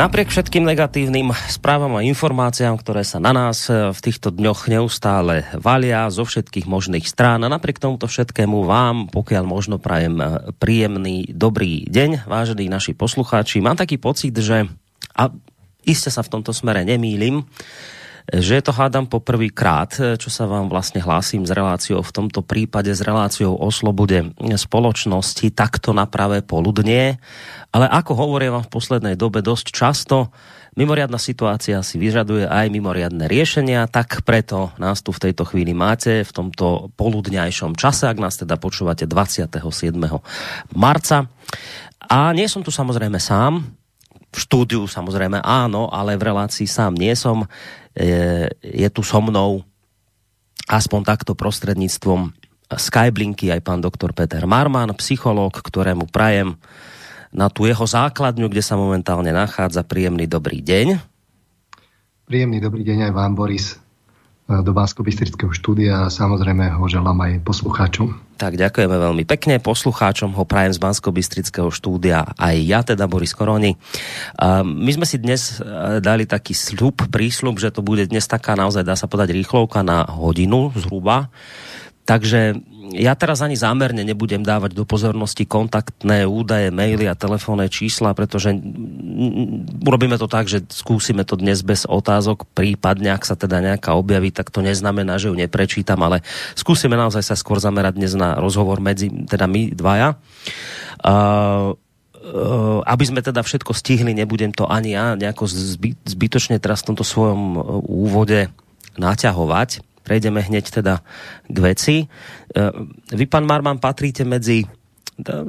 Napriek všetkým negatívnym správam a informáciám, ktoré sa na nás e, v týchto dňoch neustále valia zo všetkých možných strán a napriek tomuto všetkému vám, pokiaľ možno prajem e, príjemný, dobrý deň, vážení naši poslucháči. Mám taký pocit, že a iste sa v tomto smere nemýlim, že to hádam po prvý krát, e, čo sa vám vlastne hlásim s reláciou, v tomto prípade s reláciou o slobode spoločnosti takto na pravé poludnie ale ako hovorím vám v poslednej dobe dosť často, mimoriadná situácia si vyžaduje aj mimoriadne riešenia, tak preto nás tu v tejto chvíli máte v tomto poludňajšom čase, ak nás teda počúvate 27. marca. A nie som tu samozrejme sám, v štúdiu samozrejme áno, ale v relácii sám nie som. Je, je tu so mnou aspoň takto prostredníctvom Skyblinky aj pán doktor Peter Marman, psychológ, ktorému prajem na tú jeho základňu, kde sa momentálne nachádza. Príjemný dobrý deň. Príjemný dobrý deň aj vám, Boris, do bansko štúdia a samozrejme ho želám aj poslucháčom. Tak ďakujeme veľmi pekne. Poslucháčom ho prajem z bansko štúdia aj ja, teda Boris Koroni. My sme si dnes e, dali taký sľub, prísľub, že to bude dnes taká naozaj, dá sa podať, rýchlovka na hodinu zhruba. Takže ja teraz ani zámerne nebudem dávať do pozornosti kontaktné údaje, maily a telefónne čísla, pretože urobíme to tak, že skúsime to dnes bez otázok, prípadne ak sa teda nejaká objaví, tak to neznamená, že ju neprečítam, ale skúsime naozaj sa skôr zamerať dnes na rozhovor medzi teda my dvaja. Uh, aby sme teda všetko stihli, nebudem to ani ja nejako zbytočne teraz v tomto svojom úvode naťahovať prejdeme hneď teda k veci. E, vy, pán Marman, patríte medzi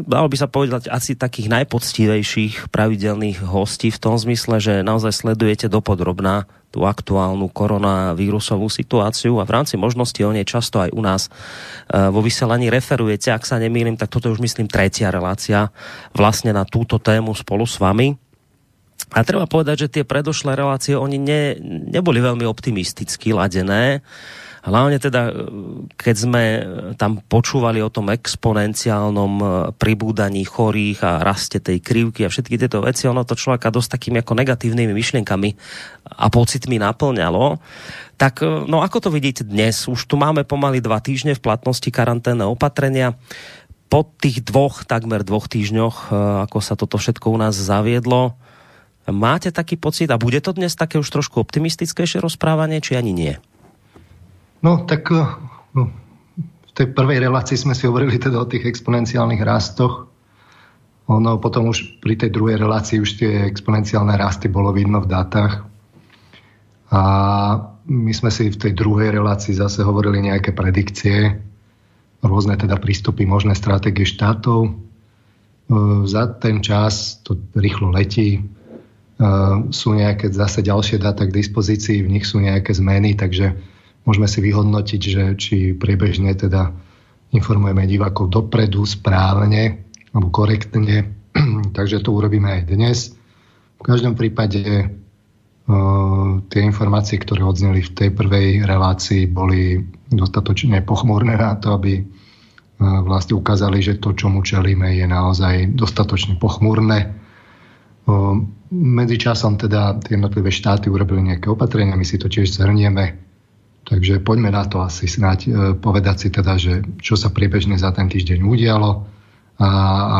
dalo by sa povedať asi takých najpoctivejších pravidelných hostí v tom zmysle, že naozaj sledujete dopodrobná tú aktuálnu koronavírusovú situáciu a v rámci možnosti o nej často aj u nás e, vo vyselaní referujete. Ak sa nemýlim, tak toto je už myslím tretia relácia vlastne na túto tému spolu s vami. A treba povedať, že tie predošlé relácie, oni ne, neboli veľmi optimisticky ladené. Hlavne teda, e, keď sme tam počúvali o tom exponenciálnom e, pribúdaní chorých a raste tej krivky a všetky tieto veci, ono to človeka dosť takými ako negatívnymi myšlienkami a pocitmi naplňalo. Tak e, no ako to vidíte dnes? Už tu máme pomaly dva týždne v platnosti karanténne opatrenia po tých dvoch, takmer dvoch týždňoch, ako sa toto všetko u nás zaviedlo, máte taký pocit a bude to dnes také už trošku optimistickejšie rozprávanie, či ani nie? No, tak eh, no, v tej prvej relácii sme si hovorili teda o tých exponenciálnych rastoch. Ono potom už pri tej druhej relácii už tie exponenciálne rasty bolo vidno v dátach. A my sme si v tej druhej relácii zase hovorili nejaké predikcie, rôzne teda prístupy, možné stratégie štátov. Eh, za ten čas to rýchlo letí. Eh, sú nejaké zase ďalšie dáta k dispozícii, v nich sú nejaké zmeny, takže môžeme si vyhodnotiť, že či priebežne teda informujeme divákov dopredu, správne alebo korektne. Takže to urobíme aj dnes. V každom prípade uh, tie informácie, ktoré odzneli v tej prvej relácii, boli dostatočne pochmúrne na to, aby vlastne ukázali, že to, čomu čelíme, je naozaj dostatočne pochmúrne. Uh, medzičasom teda jednotlivé štáty urobili nejaké opatrenia, my si to tiež zhrnieme Takže poďme na to asi snáď e, povedať si teda, že čo sa priebežne za ten týždeň udialo a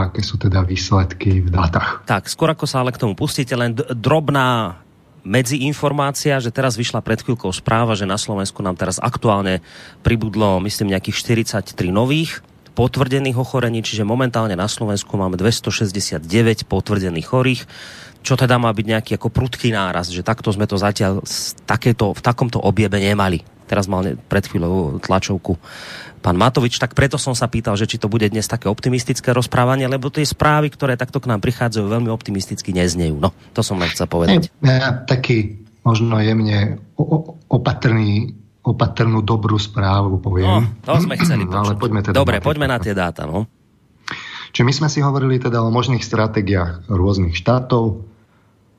aké sú teda výsledky v dátach. Tak, skôr ako sa ale k tomu pustíte, len drobná medziinformácia, že teraz vyšla pred chvíľkou správa, že na Slovensku nám teraz aktuálne pribudlo, myslím, nejakých 43 nových potvrdených ochorení, čiže momentálne na Slovensku máme 269 potvrdených chorých čo teda má byť nejaký ako prudký náraz, že takto sme to zatiaľ takéto, v takomto objebe nemali. Teraz mal pred chvíľou tlačovku pán Matovič, tak preto som sa pýtal, že či to bude dnes také optimistické rozprávanie, lebo tie správy, ktoré takto k nám prichádzajú, veľmi optimisticky neznejú. No, to som len chcel povedať. Ja, taký možno jemne opatrný opatrnú dobrú správu poviem. No, to sme chceli počuť. Ale poďme teda Dobre, poďme na tie dáta. No. Čiže my sme si hovorili teda o možných stratégiách rôznych štátov,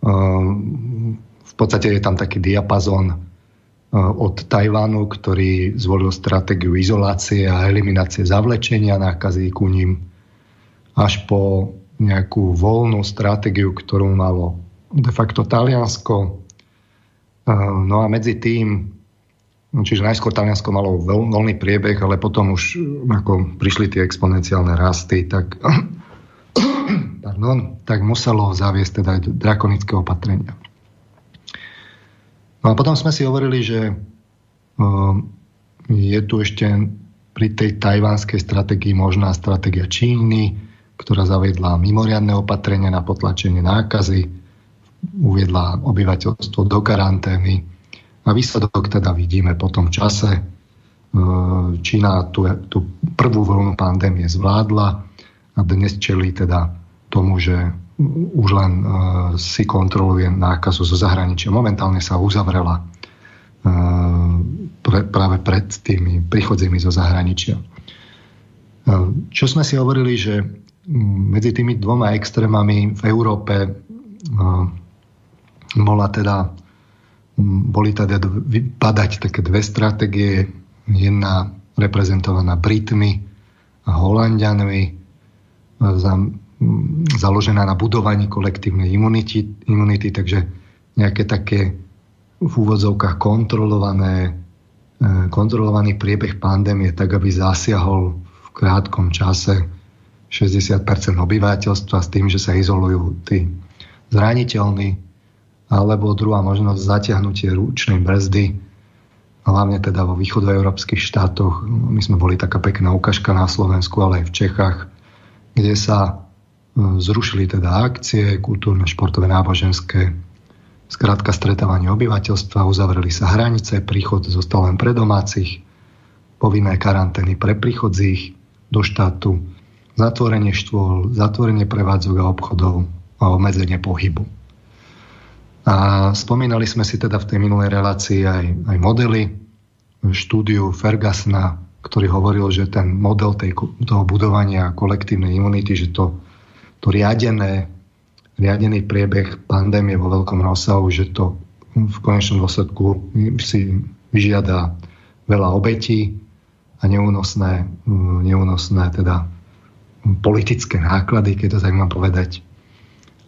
Ehm, v podstate je tam taký diapazon eh, od Tajvanu, ktorý zvolil stratégiu izolácie a eliminácie zavlečenia nákazy ku ním, až po nejakú voľnú stratégiu, ktorú malo de facto Taliansko. No a medzi tým, čiže najskôr Taliansko malo veľ, voľný priebeh, ale potom už ako prišli tie exponenciálne rasty, tak, pardon, tak muselo zaviesť teda aj drakonické opatrenia. No a potom sme si hovorili, že je tu ešte pri tej tajvánskej stratégii možná stratégia Číny, ktorá zaviedla mimoriadne opatrenia na potlačenie nákazy, uviedla obyvateľstvo do karantény a výsledok teda vidíme po tom čase. E, Čína tú, tú prvú vlnu pandémie zvládla a dnes čelí teda tomu, že už len uh, si kontroluje nákazu zo zahraničia. Momentálne sa uzavrela uh, pre, práve pred tými príchodzimi zo zahraničia. Čo sme si hovorili, že medzi tými dvoma extrémami v Európe bola teda, boli teda vypadať také dve stratégie. Jedna reprezentovaná Britmi a Holandianmi za založená na budovaní kolektívnej imunity, imunity takže nejaké také v úvodzovkách kontrolované, e, kontrolovaný priebeh pandémie, tak aby zasiahol v krátkom čase 60% obyvateľstva s tým, že sa izolujú tí zraniteľní, alebo druhá možnosť zatiahnutie ručnej brzdy, hlavne teda vo východoeurópskych štátoch. My sme boli taká pekná ukážka na Slovensku, ale aj v Čechách, kde sa Zrušili teda akcie kultúrne, športové, náboženské, skrátka stretávanie obyvateľstva, uzavreli sa hranice, príchod zostal len pre domácich, povinné karantény pre príchodzích do štátu, zatvorenie štôl, zatvorenie prevádzok a obchodov a obmedzenie pohybu. A spomínali sme si teda v tej minulej relácii aj, aj modely, štúdiu Fergasna, ktorý hovoril, že ten model tej, toho budovania kolektívnej imunity, že to to riadené, riadený priebeh pandémie vo veľkom rozsahu, že to v konečnom dôsledku si vyžiada veľa obetí a neúnosné, neúnosné teda politické náklady, keď to tak mám povedať.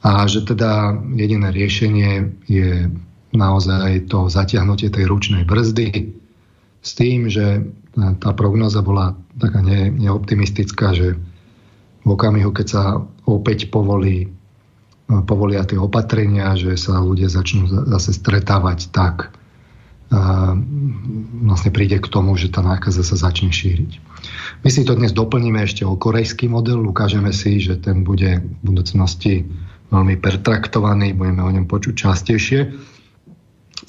A že teda jediné riešenie je naozaj to zatiahnutie tej ručnej brzdy s tým, že tá prognoza bola taká ne, neoptimistická, že v okamihu, keď sa opäť povolí, povolia tie opatrenia, že sa ľudia začnú zase stretávať tak, vlastne príde k tomu, že tá nákaza sa začne šíriť. My si to dnes doplníme ešte o korejský model, ukážeme si, že ten bude v budúcnosti veľmi pertraktovaný, budeme o ňom počuť častejšie,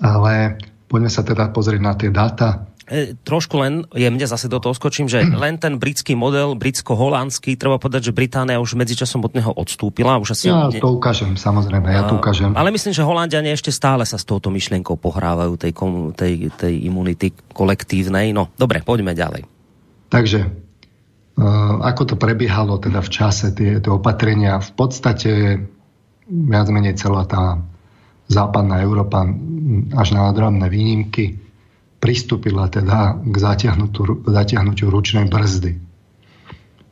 ale poďme sa teda pozrieť na tie dáta, E, trošku len jemne zase do toho skočím, že len ten britský model, britsko-holandský, treba povedať, že Británia už medzičasom od neho odstúpila. Už asi ja ne... to ukážem, samozrejme, ja to ukážem. Ale myslím, že Holandiania ešte stále sa s touto myšlienkou pohrávajú tej, tej, tej imunity kolektívnej. No, dobre, poďme ďalej. Takže, uh, ako to prebiehalo teda v čase, tie, tie opatrenia, v podstate viac menej celá tá západná Európa až na drobné výnimky pristúpila teda k zatiahnutiu ručnej brzdy.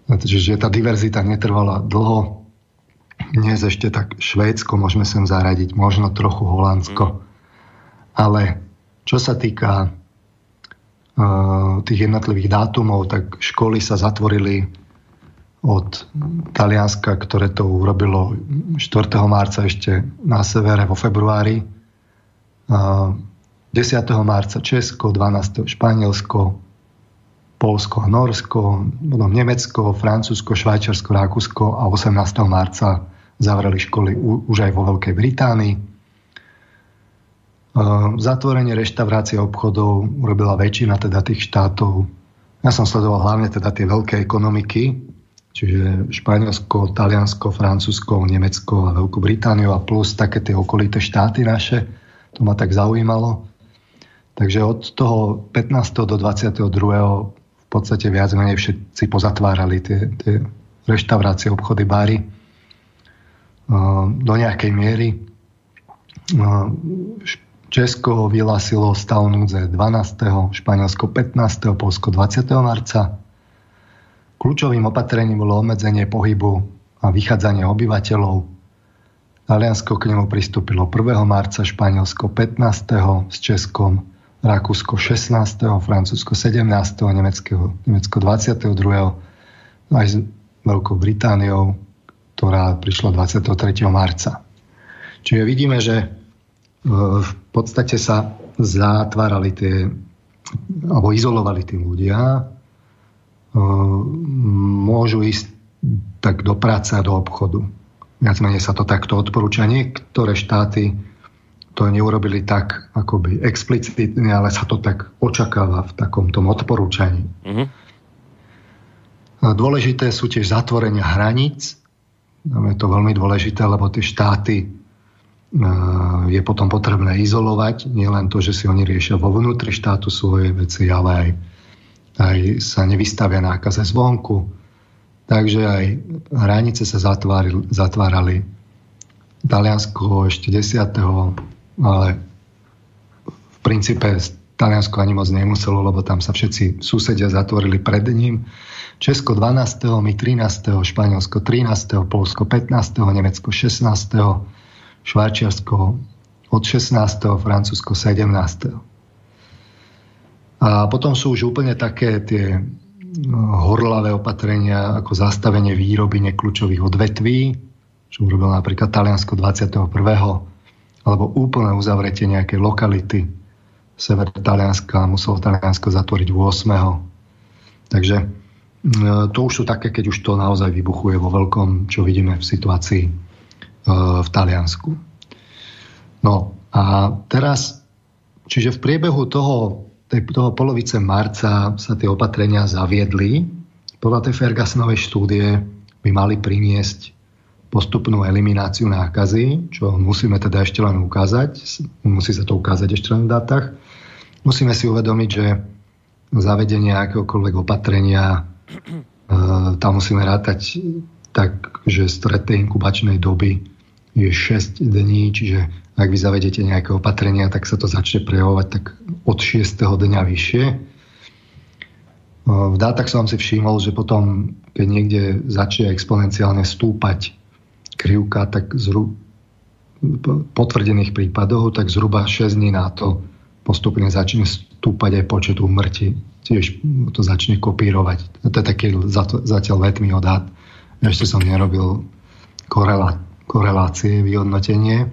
Takže tá diverzita netrvala dlho. Dnes ešte tak Švédsko môžeme sem zaradiť, možno trochu Holandsko. Ale čo sa týka uh, tých jednotlivých dátumov, tak školy sa zatvorili od Talianska, ktoré to urobilo 4. marca ešte na severe vo februári. Uh, 10. marca Česko, 12. Španielsko, Polsko a Norsko, potom Nemecko, Francúzsko, Švajčiarsko, Rakúsko a 18. marca zavreli školy už aj vo Veľkej Británii. Zatvorenie reštaurácie obchodov urobila väčšina teda tých štátov. Ja som sledoval hlavne teda tie veľké ekonomiky, čiže Španielsko, Taliansko, Francúzsko, Nemecko a Veľkú Britániu a plus také tie okolité štáty naše. To ma tak zaujímalo. Takže od toho 15. do 22. v podstate viac menej všetci pozatvárali tie, tie reštaurácie, obchody, bary do nejakej miery. Česko vyhlásilo stav núdze 12., Španielsko 15., Polsko 20. marca. Kľúčovým opatrením bolo obmedzenie pohybu a vychádzanie obyvateľov. Taliansko k nemu pristúpilo 1. marca, Španielsko 15. s Českom, Rakúsko 16., Francúzsko 17., Nemecko, Nemecko 22. aj s Veľkou Britániou, ktorá prišla 23. marca. Čiže vidíme, že e, v podstate sa zatvárali tie, alebo izolovali tí ľudia, môžu ísť tak do práce a do obchodu viac menej sa to takto odporúča. Niektoré štáty to neurobili tak akoby explicitne, ale sa to tak očakáva v takom tom odporúčaní. Mm-hmm. Dôležité sú tiež zatvorenia hraníc. Je to veľmi dôležité, lebo tie štáty e, je potom potrebné izolovať. Nie len to, že si oni riešia vo vnútri štátu svoje veci, ale aj, aj sa nevystavia nákaze zvonku Takže aj hranice sa zatvárali, zatvárali. Taliansko ešte 10. ale v princípe Taliansko ani moc nemuselo, lebo tam sa všetci susedia zatvorili pred ním. Česko 12., my 13., Španielsko 13., Polsko 15., Nemecko 16., Švajčiarsko od 16., Francúzsko 17. A potom sú už úplne také tie horlavé opatrenia ako zastavenie výroby nekľúčových odvetví, čo urobil napríklad Taliansko 21. alebo úplné uzavretie nejakej lokality sever Talianska muselo Taliansko zatvoriť 8. Takže e, to už sú také, keď už to naozaj vybuchuje vo veľkom, čo vidíme v situácii e, v Taliansku. No a teraz, čiže v priebehu toho tej, toho polovice marca sa tie opatrenia zaviedli. Podľa tej Fergusonovej štúdie by mali priniesť postupnú elimináciu nákazy, čo musíme teda ešte len ukázať. Musí sa to ukázať ešte len v dátach. Musíme si uvedomiť, že zavedenie akéhokoľvek opatrenia e, tam musíme rátať tak, že stred tej inkubačnej doby je 6 dní, čiže ak vy zavedete nejaké opatrenia, tak sa to začne prejavovať tak od 6. dňa vyššie. V dátach som si všimol, že potom, keď niekde začne exponenciálne stúpať krivka, tak zhru, potvrdených prípadov, tak zhruba 6 dní na to postupne začne stúpať aj počet úmrtí. Tiež to začne kopírovať. To je taký zatiaľ letný odhad. Ešte som nerobil korelácie, vyhodnotenie.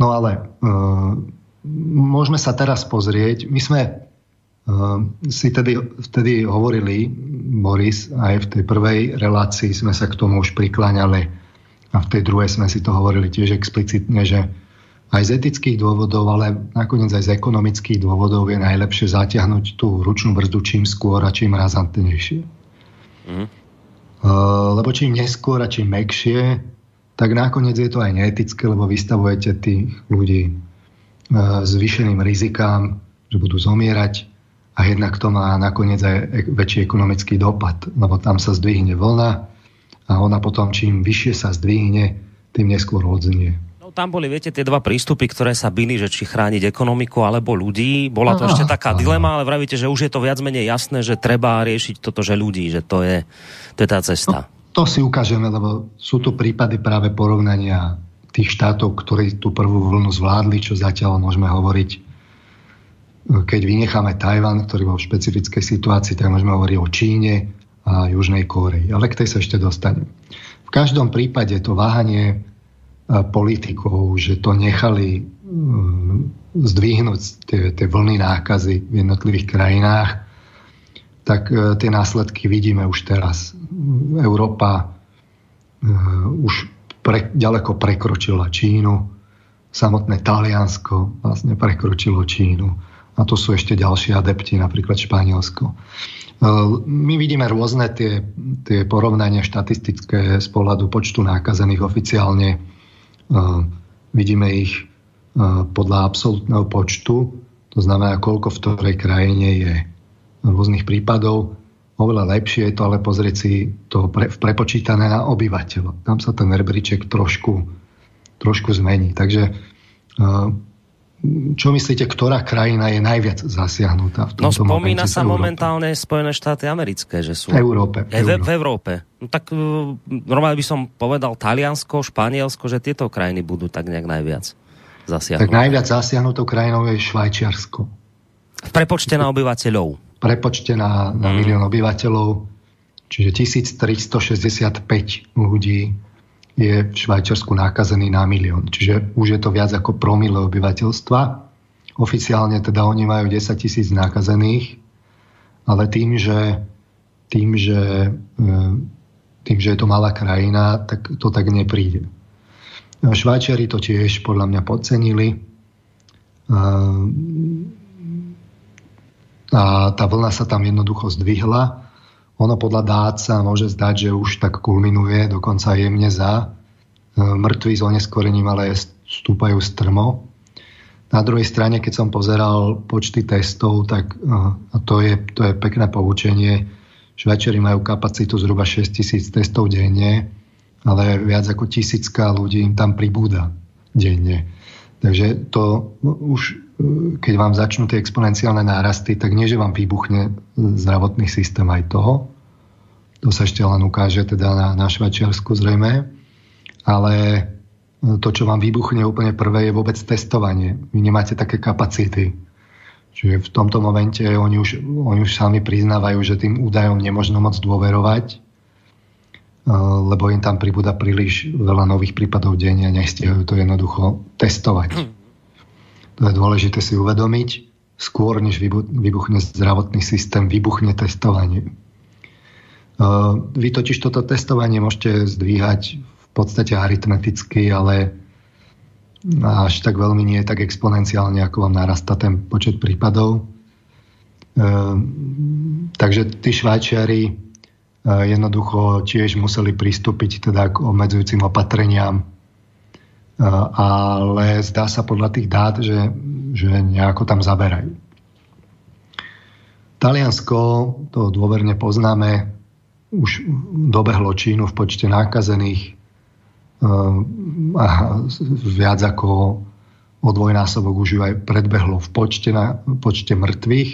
No ale e, môžeme sa teraz pozrieť. My sme e, si tedy, vtedy hovorili, Boris, aj v tej prvej relácii sme sa k tomu už prikláňali a v tej druhej sme si to hovorili tiež explicitne, že aj z etických dôvodov, ale nakoniec aj z ekonomických dôvodov je najlepšie zatiahnuť tú ručnú brzdu čím skôr a čím razantnejšie. Mm. Lebo čím neskôr a čím mekšie, tak nakoniec je to aj neetické, lebo vystavujete tých ľudí e, zvýšeným rizikám, že budú zomierať a jednak to má nakoniec aj väčší ekonomický dopad, lebo tam sa zdvihne vlna a ona potom čím vyššie sa zdvihne, tým neskôr odznie. No, tam boli, viete, tie dva prístupy, ktoré sa byli, že či chrániť ekonomiku alebo ľudí. Bola to Aha, ešte taká dilema, ale vravíte, že už je to viac menej jasné, že treba riešiť toto, že ľudí, že to je, to je tá cesta. No to si ukážeme, lebo sú tu prípady práve porovnania tých štátov, ktorí tú prvú vlnu zvládli, čo zatiaľ môžeme hovoriť. Keď vynecháme Tajvan, ktorý bol v špecifickej situácii, tak môžeme hovoriť o Číne a Južnej Kóreji. Ale k tej sa ešte dostanem. V každom prípade to váhanie e, politikov, že to nechali e, zdvihnúť tie, tie vlny nákazy v jednotlivých krajinách, tak e, tie následky vidíme už teraz. Európa e, už pre, ďaleko prekročila Čínu, samotné Taliansko vlastne prekročilo Čínu a to sú ešte ďalšie adepti, napríklad Španielsko. E, my vidíme rôzne tie, tie porovnania štatistické z pohľadu počtu nákazených oficiálne. Vidíme ich podľa absolútneho počtu, to znamená, koľko v ktorej krajine je rôznych prípadov. Oveľa lepšie je to ale pozrieť si to pre, prepočítané na obyvateľa. Tam sa ten rebríček trošku, trošku zmení. Takže uh, čo myslíte, ktorá krajina je najviac zasiahnutá v tomto No spomína sa momentálne Spojené štáty americké, že sú... V Európe. V, Európe. v Európe. No, tak uh, normálne by som povedal Taliansko, Španielsko, že tieto krajiny budú tak nejak najviac zasiahnuté. Tak najviac zasiahnutou krajinou je Švajčiarsko. V prepočte na obyvateľov. Prepočte na, na mm. milión obyvateľov, čiže 1365 ľudí je v Švajčiarsku nákazený na milión. Čiže už je to viac ako promile obyvateľstva. Oficiálne teda oni majú 10 tisíc nákazených, ale tým, že, tým, že, e, tým, že je to malá krajina, tak to tak nepríde. Švajčiari to tiež podľa mňa podcenili. A tá vlna sa tam jednoducho zdvihla ono podľa dát sa môže zdať, že už tak kulminuje, dokonca jemne za. E, mŕtvi s oneskorením ale stúpajú strmo. Na druhej strane, keď som pozeral počty testov, tak e, a to, je, to je pekné poučenie. Švajčeri majú kapacitu zhruba 6 tisíc testov denne, ale viac ako tisícka ľudí im tam pribúda denne. Takže to už, keď vám začnú tie exponenciálne nárasty, tak nie, že vám vybuchne zdravotný systém aj toho, to sa ešte len ukáže teda na, na Švačiarsku zrejme, ale to, čo vám vybuchne úplne prvé, je vôbec testovanie. Vy nemáte také kapacity. Čiže v tomto momente oni už, oni už sami priznávajú, že tým údajom nemožno moc dôverovať, lebo im tam pribúda príliš veľa nových prípadov denne a nestihajú to jednoducho testovať. To je dôležité si uvedomiť. Skôr, než vybuchne zdravotný systém, vybuchne testovanie. Vy totiž toto testovanie môžete zdvíhať v podstate aritmeticky, ale až tak veľmi nie tak exponenciálne, ako vám narastá ten počet prípadov. Takže tí Švajčiari jednoducho tiež museli pristúpiť teda k obmedzujúcim opatreniam, ale zdá sa podľa tých dát, že, že nejako tam zaberajú. Taliansko, to dôverne poznáme, už dobehlo Čínu v počte nákazených ehm, a viac ako o dvojnásobok už ju aj predbehlo v počte, na, počte mŕtvych.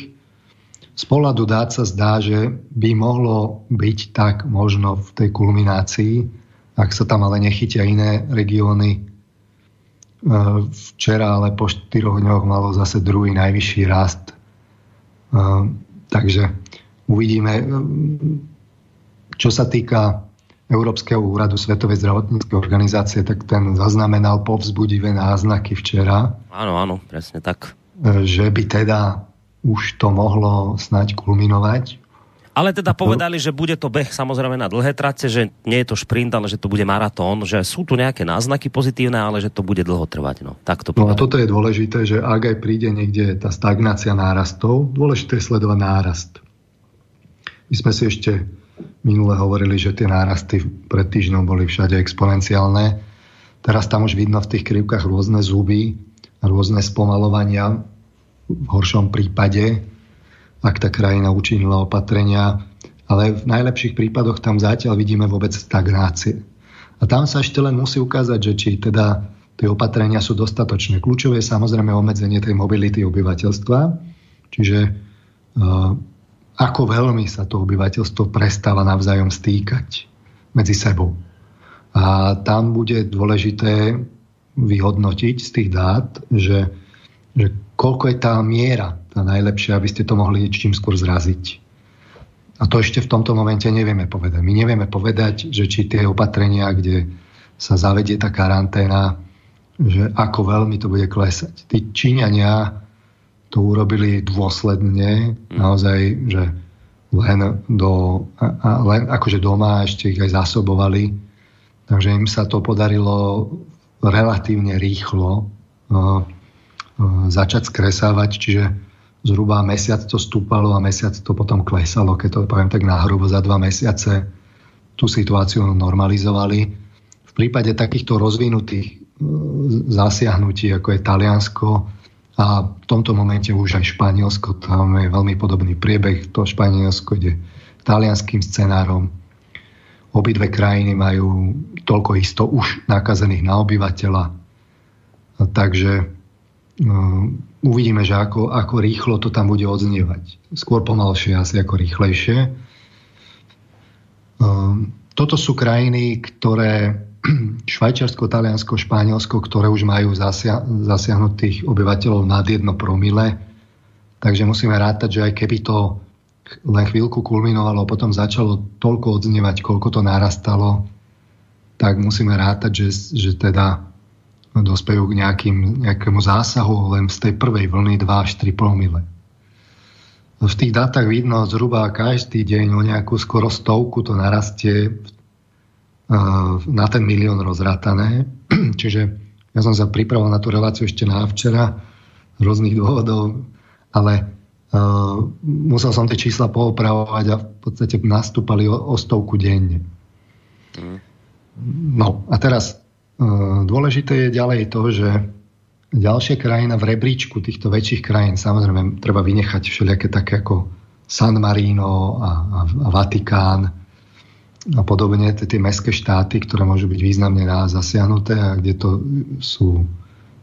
Z pohľadu dát sa zdá, že by mohlo byť tak možno v tej kulminácii, ak sa tam ale nechytia iné regióny. Ehm, včera ale po 4 dňoch malo zase druhý najvyšší rast. Ehm, takže uvidíme čo sa týka Európskeho úradu Svetovej zdravotníckej organizácie, tak ten zaznamenal povzbudivé náznaky včera. Áno, áno, presne tak. Že by teda už to mohlo snať kulminovať. Ale teda povedali, že bude to beh samozrejme na dlhé trace, že nie je to šprint, ale že to bude maratón, že sú tu nejaké náznaky pozitívne, ale že to bude dlho trvať. No, tak to no a toto je dôležité, že ak aj príde niekde tá stagnácia nárastov, dôležité je sledovať nárast. My sme si ešte minule hovorili, že tie nárasty pred týždňom boli všade exponenciálne. Teraz tam už vidno v tých krivkách rôzne zuby, rôzne spomalovania v horšom prípade, ak tá krajina učinila opatrenia, ale v najlepších prípadoch tam zatiaľ vidíme vôbec stagnácie. A tam sa ešte len musí ukázať, že či teda tie opatrenia sú dostatočné. Kľúčové je samozrejme obmedzenie tej mobility obyvateľstva, čiže uh, ako veľmi sa to obyvateľstvo prestáva navzájom stýkať medzi sebou. A tam bude dôležité vyhodnotiť z tých dát, že, že koľko je tá miera tá najlepšia, aby ste to mohli čím skôr zraziť. A to ešte v tomto momente nevieme povedať. My nevieme povedať, že či tie opatrenia, kde sa zavedie tá karanténa, že ako veľmi to bude klesať. Tí Číňania to urobili dôsledne, mm. naozaj, že len, do, len akože doma ešte ich aj zásobovali. Takže im sa to podarilo relatívne rýchlo uh, uh, začať skresávať, čiže zhruba mesiac to stúpalo a mesiac to potom klesalo, keď to poviem tak náhrubo za dva mesiace tú situáciu normalizovali. V prípade takýchto rozvinutých uh, zasiahnutí, ako je Taliansko, a v tomto momente už aj Španielsko, tam je veľmi podobný priebeh. To Španielsko ide talianským scenárom. Obidve krajiny majú toľko isto už nakazených na obyvateľa. Takže uvidíme, že ako, ako rýchlo to tam bude odznievať. Skôr pomalšie asi ako rýchlejšie. Toto sú krajiny, ktoré Švajčiarsko, Taliansko, Španielsko, ktoré už majú zasia- zasiahnutých obyvateľov nad jedno promile. Takže musíme rátať, že aj keby to len chvíľku kulminovalo, potom začalo toľko odznievať, koľko to narastalo, tak musíme rátať, že, že teda dospejú k nejakým, nejakému zásahu len z tej prvej vlny 2 až 3 promile. V tých dátach vidno zhruba každý deň o nejakú skoro stovku to narastie na ten milión rozrátané. Čiže ja som sa pripravil na tú reláciu ešte na včera z rôznych dôvodov, ale uh, musel som tie čísla poopravovať a v podstate nastúpali o, o stovku denne. Mm. No a teraz dôležité je ďalej to, že ďalšia krajina v rebríčku týchto väčších krajín, samozrejme treba vynechať všelijaké také ako San Marino a, a, a Vatikán, a podobne, tie mestské štáty, ktoré môžu byť významne zasiahnuté a kde to sú,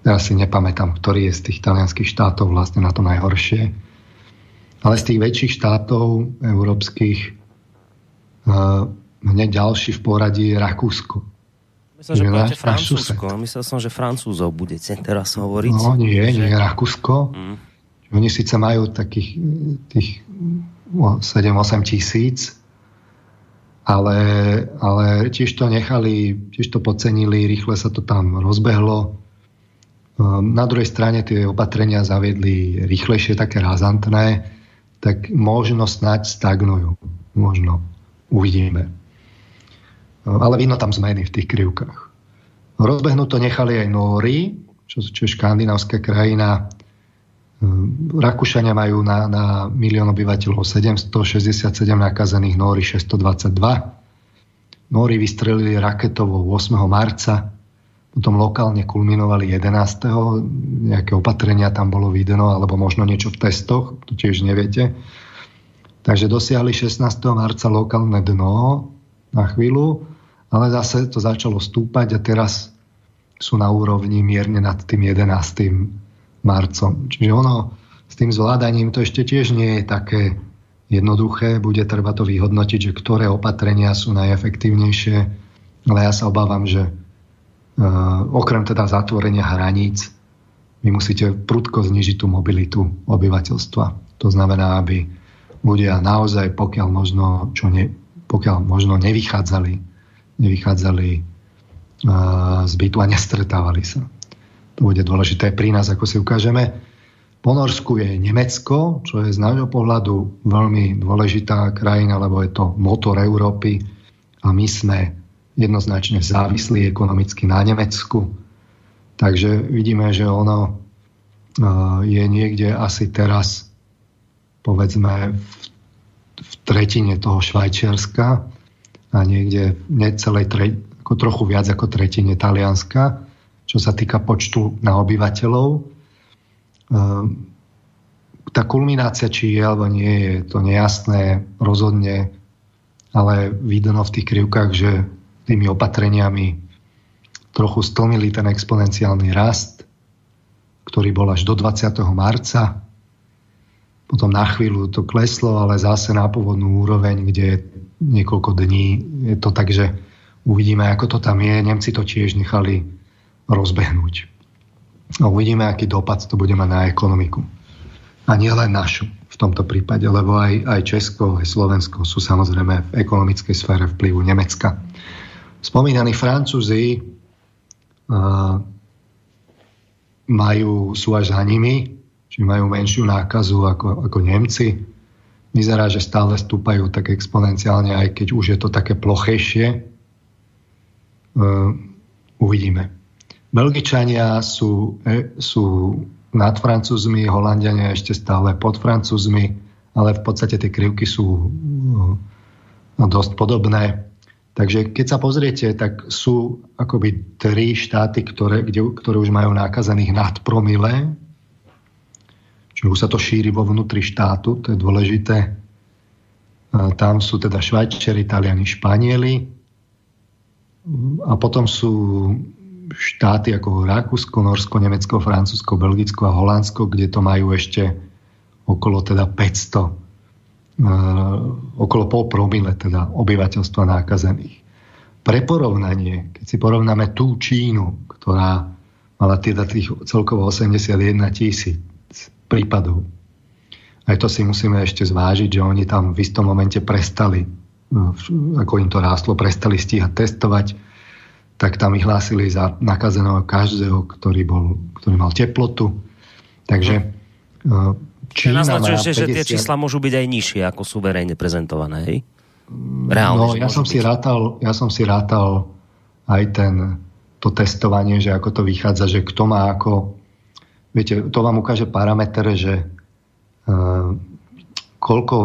ja si nepamätám, ktorý je z tých talianských štátov vlastne na to najhoršie. Ale z tých väčších štátov európskych uh, hneď ďalší v poradí je Rakúsko. Myslel, že že Francúzsko. Myslel som, že Francúzov budete teraz hovoriť. No nie, nie Rakúsko. Mm. Oni síce majú takých tých 7-8 tisíc, ale, ale tiež to nechali, tiež to podcenili, rýchle sa to tam rozbehlo. Ehm, na druhej strane tie opatrenia zaviedli rýchlejšie, také razantné, tak možno snať stagnujú. Možno. Uvidíme. Ehm, ale vidno tam zmeny v tých krivkách. Rozbehnúť to nechali aj Nóri, čo, čo je škandinávska krajina, Hm, Rakúšania majú na, na milión obyvateľov 767 nakazených, Nóri 622. Nóri vystrelili raketovo 8. marca, potom lokálne kulminovali 11. Nejaké opatrenia tam bolo vidno, alebo možno niečo v testoch, to tiež neviete. Takže dosiahli 16. marca lokálne dno na chvíľu, ale zase to začalo stúpať a teraz sú na úrovni mierne nad tým 11 marcom. Čiže ono s tým zvládaním to ešte tiež nie je také jednoduché. Bude treba to vyhodnotiť, že ktoré opatrenia sú najefektívnejšie. Ale ja sa obávam, že uh, okrem teda zatvorenia hraníc vy musíte prudko znižiť tú mobilitu obyvateľstva. To znamená, aby ľudia naozaj, pokiaľ možno, čo ne, pokiaľ možno nevychádzali, nevychádzali z bytu a nestretávali sa. To bude dôležité pri nás, ako si ukážeme. Po Norsku je Nemecko, čo je z nášho pohľadu veľmi dôležitá krajina, lebo je to motor Európy a my sme jednoznačne závislí ekonomicky na Nemecku. Takže vidíme, že ono je niekde asi teraz povedzme v tretine toho Švajčiarska a niekde necelej, ako trochu viac ako tretine Talianska čo sa týka počtu na obyvateľov. Ehm, tá kulminácia, či je alebo nie je, to nejasné rozhodne, ale vidno v tých krivkách, že tými opatreniami trochu stlmili ten exponenciálny rast, ktorý bol až do 20. marca. Potom na chvíľu to kleslo, ale zase na pôvodnú úroveň, kde niekoľko dní je to tak, že uvidíme, ako to tam je. Nemci to tiež nechali rozbehnúť. A uvidíme, aký dopad to bude mať na ekonomiku. A nie len našu v tomto prípade, lebo aj, aj Česko, aj Slovensko sú samozrejme v ekonomickej sfére vplyvu Nemecka. Spomínaní Francúzi uh, majú, sú až za nimi, či majú menšiu nákazu ako, ako Nemci. Vyzerá, že stále stúpajú tak exponenciálne, aj keď už je to také plochejšie. Uh, uvidíme. Belgičania sú, e, sú nad Francúzmi, Holandiania ešte stále pod Francúzmi, ale v podstate tie krivky sú no, dosť podobné. Takže keď sa pozriete, tak sú akoby tri štáty, ktoré, kde, ktoré už majú nákazených nad promile. Čiže už sa to šíri vo vnútri štátu, to je dôležité. Tam sú teda Švajčeri, Italiani, Španieli. A potom sú štáty ako Rakúsko, Norsko, Nemecko, Francúzsko, Belgicko a Holandsko, kde to majú ešte okolo teda 500 okolo pol promile teda obyvateľstva nákazených. Pre porovnanie, keď si porovnáme tú Čínu, ktorá mala teda tých celkovo 81 tisíc prípadov, aj to si musíme ešte zvážiť, že oni tam v istom momente prestali, ako im to rástlo, prestali stíhať testovať, tak tam vyhlásili za nakazeného každého, ktorý, bol, ktorý mal teplotu. Takže Čína naznačuje, 50... že tie čísla môžu byť aj nižšie, ako sú verejne prezentované, hej? Reálne, no, ja som, si rátal, ja som si rátal aj ten, to testovanie, že ako to vychádza, že kto má ako... Viete, to vám ukáže parameter, že uh, koľko,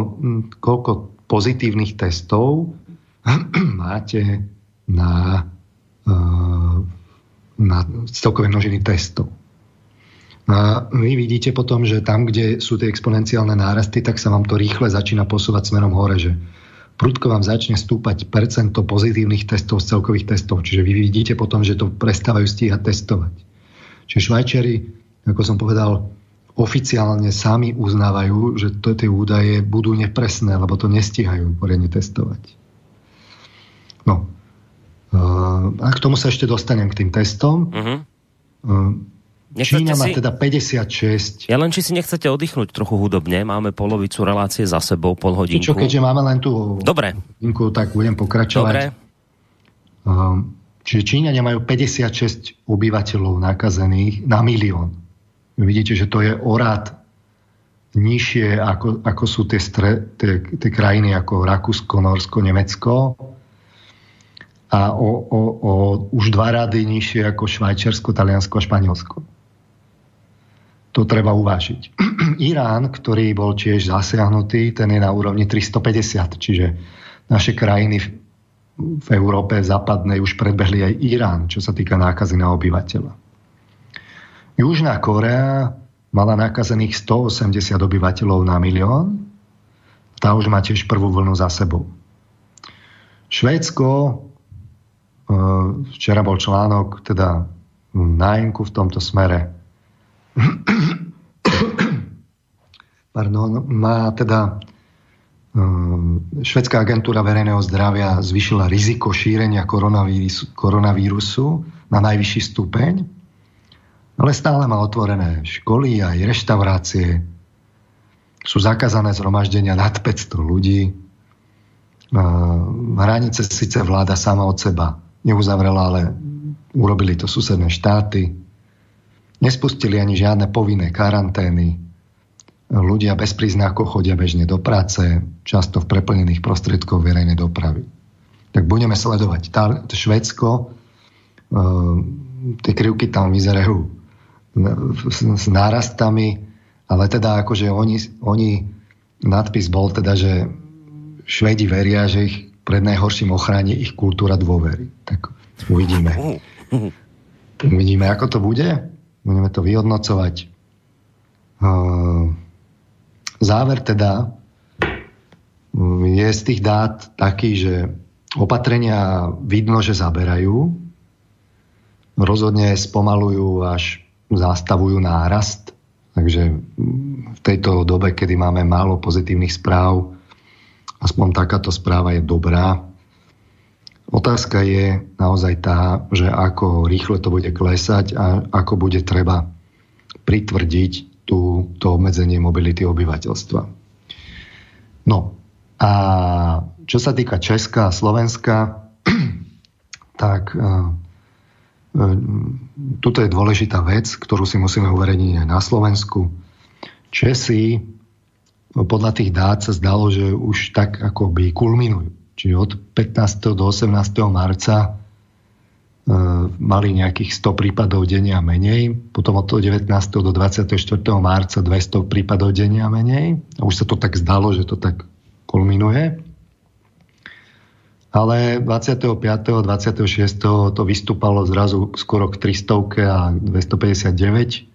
koľko pozitívnych testov máte na, uh, na celkové množiny testov. A vy vidíte potom, že tam, kde sú tie exponenciálne nárasty, tak sa vám to rýchle začína posúvať smerom hore, že prudko vám začne stúpať percento pozitívnych testov z celkových testov. Čiže vy vidíte potom, že to prestávajú stíhať testovať. Čiže Švajčiari, ako som povedal, oficiálne sami uznávajú, že to, tie údaje budú nepresné, lebo to nestíhajú poriadne testovať. No. A k tomu sa ešte dostanem k tým testom. Uh-huh. Čína má si... teda 56. Ja len či si nechcete oddychnúť trochu hudobne, máme polovicu relácie za sebou, pol hodinku. Čo, keďže máme len tú Dobre. hodinku, tak budem pokračovať. Dobre. Um, čiže Číňania majú 56 obyvateľov nakazených na milión. Vidíte, že to je orát nižšie, ako, ako sú tie, stre, tie, tie krajiny ako Rakúsko, Norsko, Nemecko a o, o, o už dva rady nižšie ako Švajčiarsko, Taliansko a Španielsko to treba uvážiť. Irán, ktorý bol tiež zasiahnutý, ten je na úrovni 350, čiže naše krajiny v Európe západnej už predbehli aj Irán, čo sa týka nákazy na obyvateľa. Južná Korea mala nakazených 180 obyvateľov na milión, tá už má tiež prvú vlnu za sebou. Švédsko, e, včera bol článok teda na v tomto smere, Pardon, má teda um, Švedská agentúra verejného zdravia zvyšila riziko šírenia koronavírusu, koronavírusu na najvyšší stupeň, ale stále má otvorené školy aj reštaurácie. Sú zakázané zhromaždenia nad 500 ľudí. Hranice síce vláda sama od seba neuzavrela, ale urobili to susedné štáty. Nespustili ani žiadne povinné karantény. Ľudia bez príznakov chodia bežne do práce, často v preplnených prostriedkoch verejnej dopravy. Tak budeme sledovať. Švedsko, e, tie krivky tam vyzerajú s, s nárastami, ale teda akože oni, oni nadpis bol teda, že Švedi veria, že ich pred najhorším ochráni ich kultúra dôvery. Tak uvidíme. Uvidíme, ako to bude budeme to vyhodnocovať. Záver teda je z tých dát taký, že opatrenia vidno, že zaberajú, rozhodne spomalujú až zastavujú nárast, takže v tejto dobe, kedy máme málo pozitívnych správ, aspoň takáto správa je dobrá. Otázka je naozaj tá, že ako rýchle to bude klesať a ako bude treba pritvrdiť tú, to obmedzenie mobility obyvateľstva. No a čo sa týka Česka a Slovenska, tak uh, tuto je dôležitá vec, ktorú si musíme uverejniť aj na Slovensku. Česi podľa tých dát sa zdalo, že už tak akoby kulminujú. Čiže od 15. do 18. marca e, mali nejakých 100 prípadov denne a menej, potom od 19. do 24. marca 200 prípadov denne a menej. A už sa to tak zdalo, že to tak kulminuje. Ale 25. a 26. to vystúpalo zrazu skoro k 300 a 259.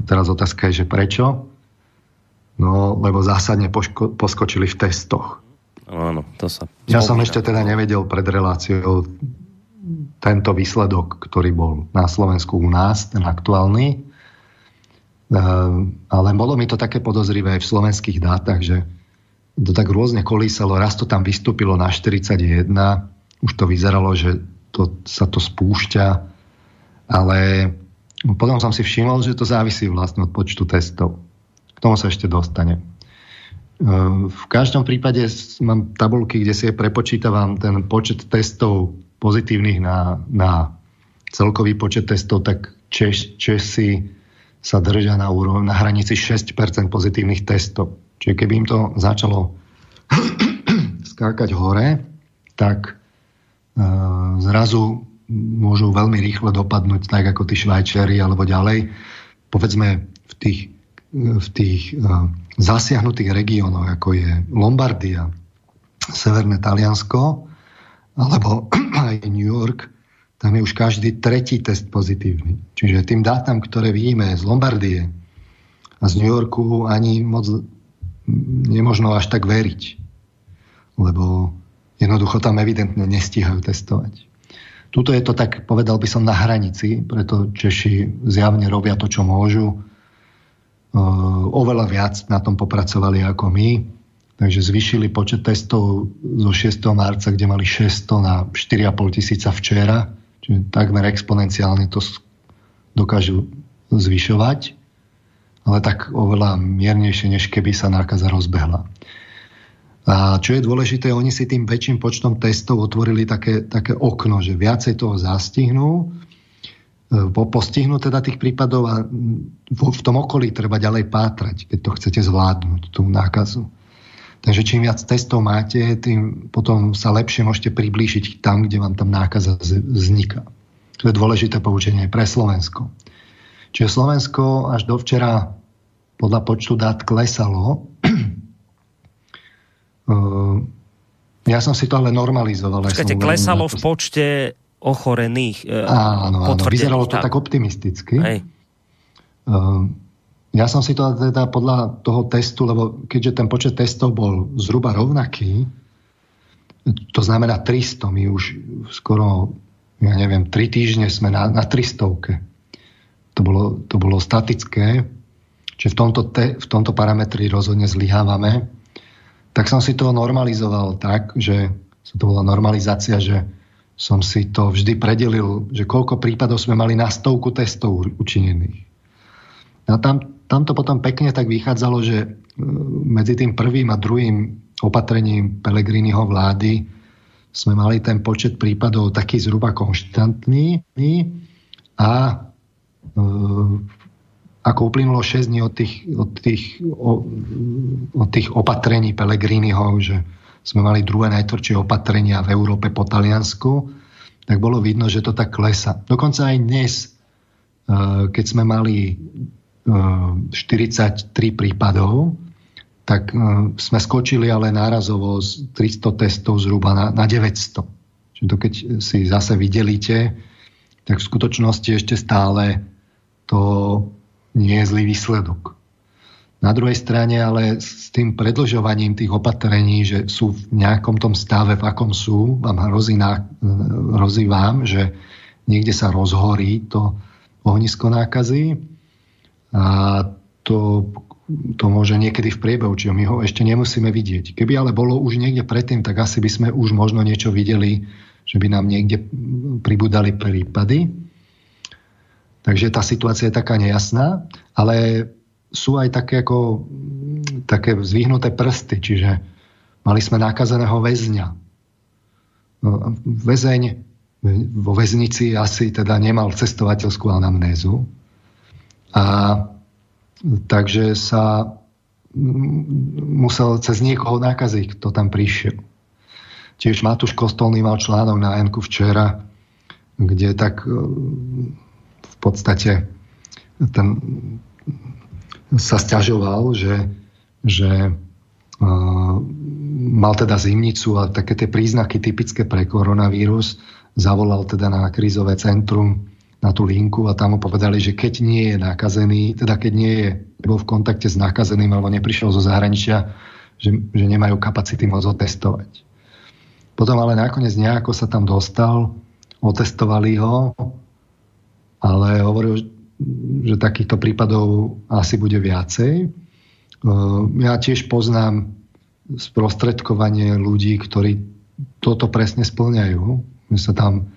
A teraz otázka je, že prečo? No, lebo zásadne poško- poskočili v testoch. Áno, to sa... Ja som ešte teda nevedel pred reláciou tento výsledok, ktorý bol na Slovensku u nás, ten aktuálny. Ale bolo mi to také podozrivé aj v slovenských dátach, že to tak rôzne kolísalo. Raz to tam vystúpilo na 41, už to vyzeralo, že to, sa to spúšťa, ale potom som si všimol, že to závisí vlastne od počtu testov. K tomu sa ešte dostane. V každom prípade mám tabulky, kde si prepočítavam ten počet testov pozitívnych na, na celkový počet testov, tak Češ, Česi sa držia na, úrovni, na hranici 6% pozitívnych testov. Čiže keby im to začalo skákať hore, tak uh, zrazu môžu veľmi rýchle dopadnúť tak ako tí Švajčiari alebo ďalej. Povedzme v tých, v tých uh, zasiahnutých regiónoch, ako je Lombardia, Severné Taliansko, alebo aj New York, tam je už každý tretí test pozitívny. Čiže tým dátam, ktoré vidíme z Lombardie a z New Yorku, ani moc nemožno až tak veriť. Lebo jednoducho tam evidentne nestíhajú testovať. Tuto je to tak, povedal by som, na hranici, preto Češi zjavne robia to, čo môžu oveľa viac na tom popracovali ako my. Takže zvýšili počet testov zo 6. marca, kde mali 600 na 4,5 tisíca včera. Čiže takmer exponenciálne to dokážu zvyšovať. Ale tak oveľa miernejšie, než keby sa nákaza rozbehla. A čo je dôležité, oni si tým väčším počtom testov otvorili také, také okno, že viacej toho zastihnú postihnú teda tých prípadov a v tom okolí treba ďalej pátrať, keď to chcete zvládnuť, tú nákazu. Takže čím viac testov máte, tým potom sa lepšie môžete priblížiť tam, kde vám tam nákaza vzniká. To je dôležité poučenie pre Slovensko. Čiže Slovensko až dovčera podľa počtu dát klesalo. Ja som si to ale normalizoval. Počkajte, klesalo v počte ochorených. E, áno, áno, vyzeralo to tak optimisticky. Hej. Uh, ja som si to teda podľa toho testu, lebo keďže ten počet testov bol zhruba rovnaký, to znamená 300, my už skoro, ja neviem, 3 týždne sme na, na 300. To bolo, to bolo statické, čiže v tomto, te, v tomto parametri rozhodne zlyhávame. Tak som si to normalizoval tak, že to bola normalizácia, že som si to vždy predelil, že koľko prípadov sme mali na stovku testov učinených. A tam, tam to potom pekne tak vychádzalo, že e, medzi tým prvým a druhým opatrením Pelegriniho vlády sme mali ten počet prípadov taký zhruba konštantný a e, ako uplynulo 6 dní od tých, od tých, od tých opatrení Pelegriniho, že sme mali druhé najtvrdšie opatrenia v Európe po Taliansku, tak bolo vidno, že to tak klesa. Dokonca aj dnes, eh, keď sme mali 43 eh, prípadov, tak eh, sme skočili ale nárazovo z 300 testov zhruba na, na 900. Čiže to keď si zase videlíte, tak v skutočnosti ešte stále to nie je zlý výsledok. Na druhej strane ale s tým predlžovaním tých opatrení, že sú v nejakom tom stave, v akom sú, vám hrozí, na, hrozí vám, že niekde sa rozhorí to ohnisko nákazy a to, to môže niekedy v priebehu, čiže my ho ešte nemusíme vidieť. Keby ale bolo už niekde predtým, tak asi by sme už možno niečo videli, že by nám niekde pribudali prípady. Takže tá situácia je taká nejasná, ale sú aj také ako také zvýhnuté prsty, čiže mali sme nakazeného väzňa. No, väzeň vo väznici asi teda nemal cestovateľskú anamnézu a takže sa musel cez niekoho nakaziť, kto tam prišiel. Tiež Matúš Kostolný mal článok na Enku včera, kde tak v podstate ten sa stiažoval, že, že uh, mal teda zimnicu a také tie príznaky typické pre koronavírus. Zavolal teda na krízové centrum na tú linku a tam mu povedali, že keď nie je nakazený, teda keď nie je bol v kontakte s nakazeným alebo neprišiel zo zahraničia, že, že nemajú kapacity môcť otestovať. Potom ale nakoniec nejako sa tam dostal, otestovali ho, ale hovoril, že takýchto prípadov asi bude viacej. Ja tiež poznám sprostredkovanie ľudí, ktorí toto presne splňajú. My sa tam,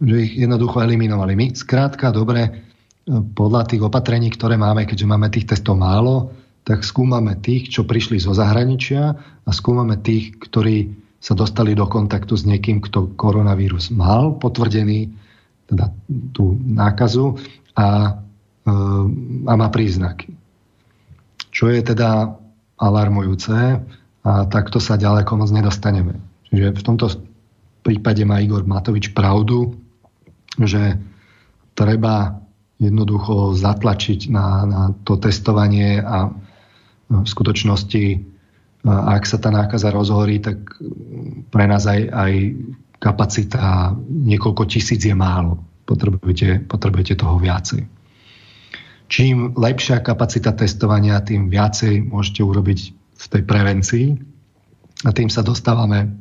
že ich jednoducho eliminovali. My skrátka, dobre, podľa tých opatrení, ktoré máme, keďže máme tých testov málo, tak skúmame tých, čo prišli zo zahraničia a skúmame tých, ktorí sa dostali do kontaktu s niekým, kto koronavírus mal potvrdený, teda tú nákazu a, e, a má príznaky. Čo je teda alarmujúce a takto sa ďaleko moc nedostaneme. Čiže v tomto prípade má Igor Matovič pravdu, že treba jednoducho zatlačiť na, na to testovanie a v skutočnosti, ak sa tá nákaza rozhorí, tak pre nás aj, aj kapacita niekoľko tisíc je málo. Potrebujete, potrebujete toho viacej. Čím lepšia kapacita testovania, tým viacej môžete urobiť v tej prevencii. A tým sa dostávame.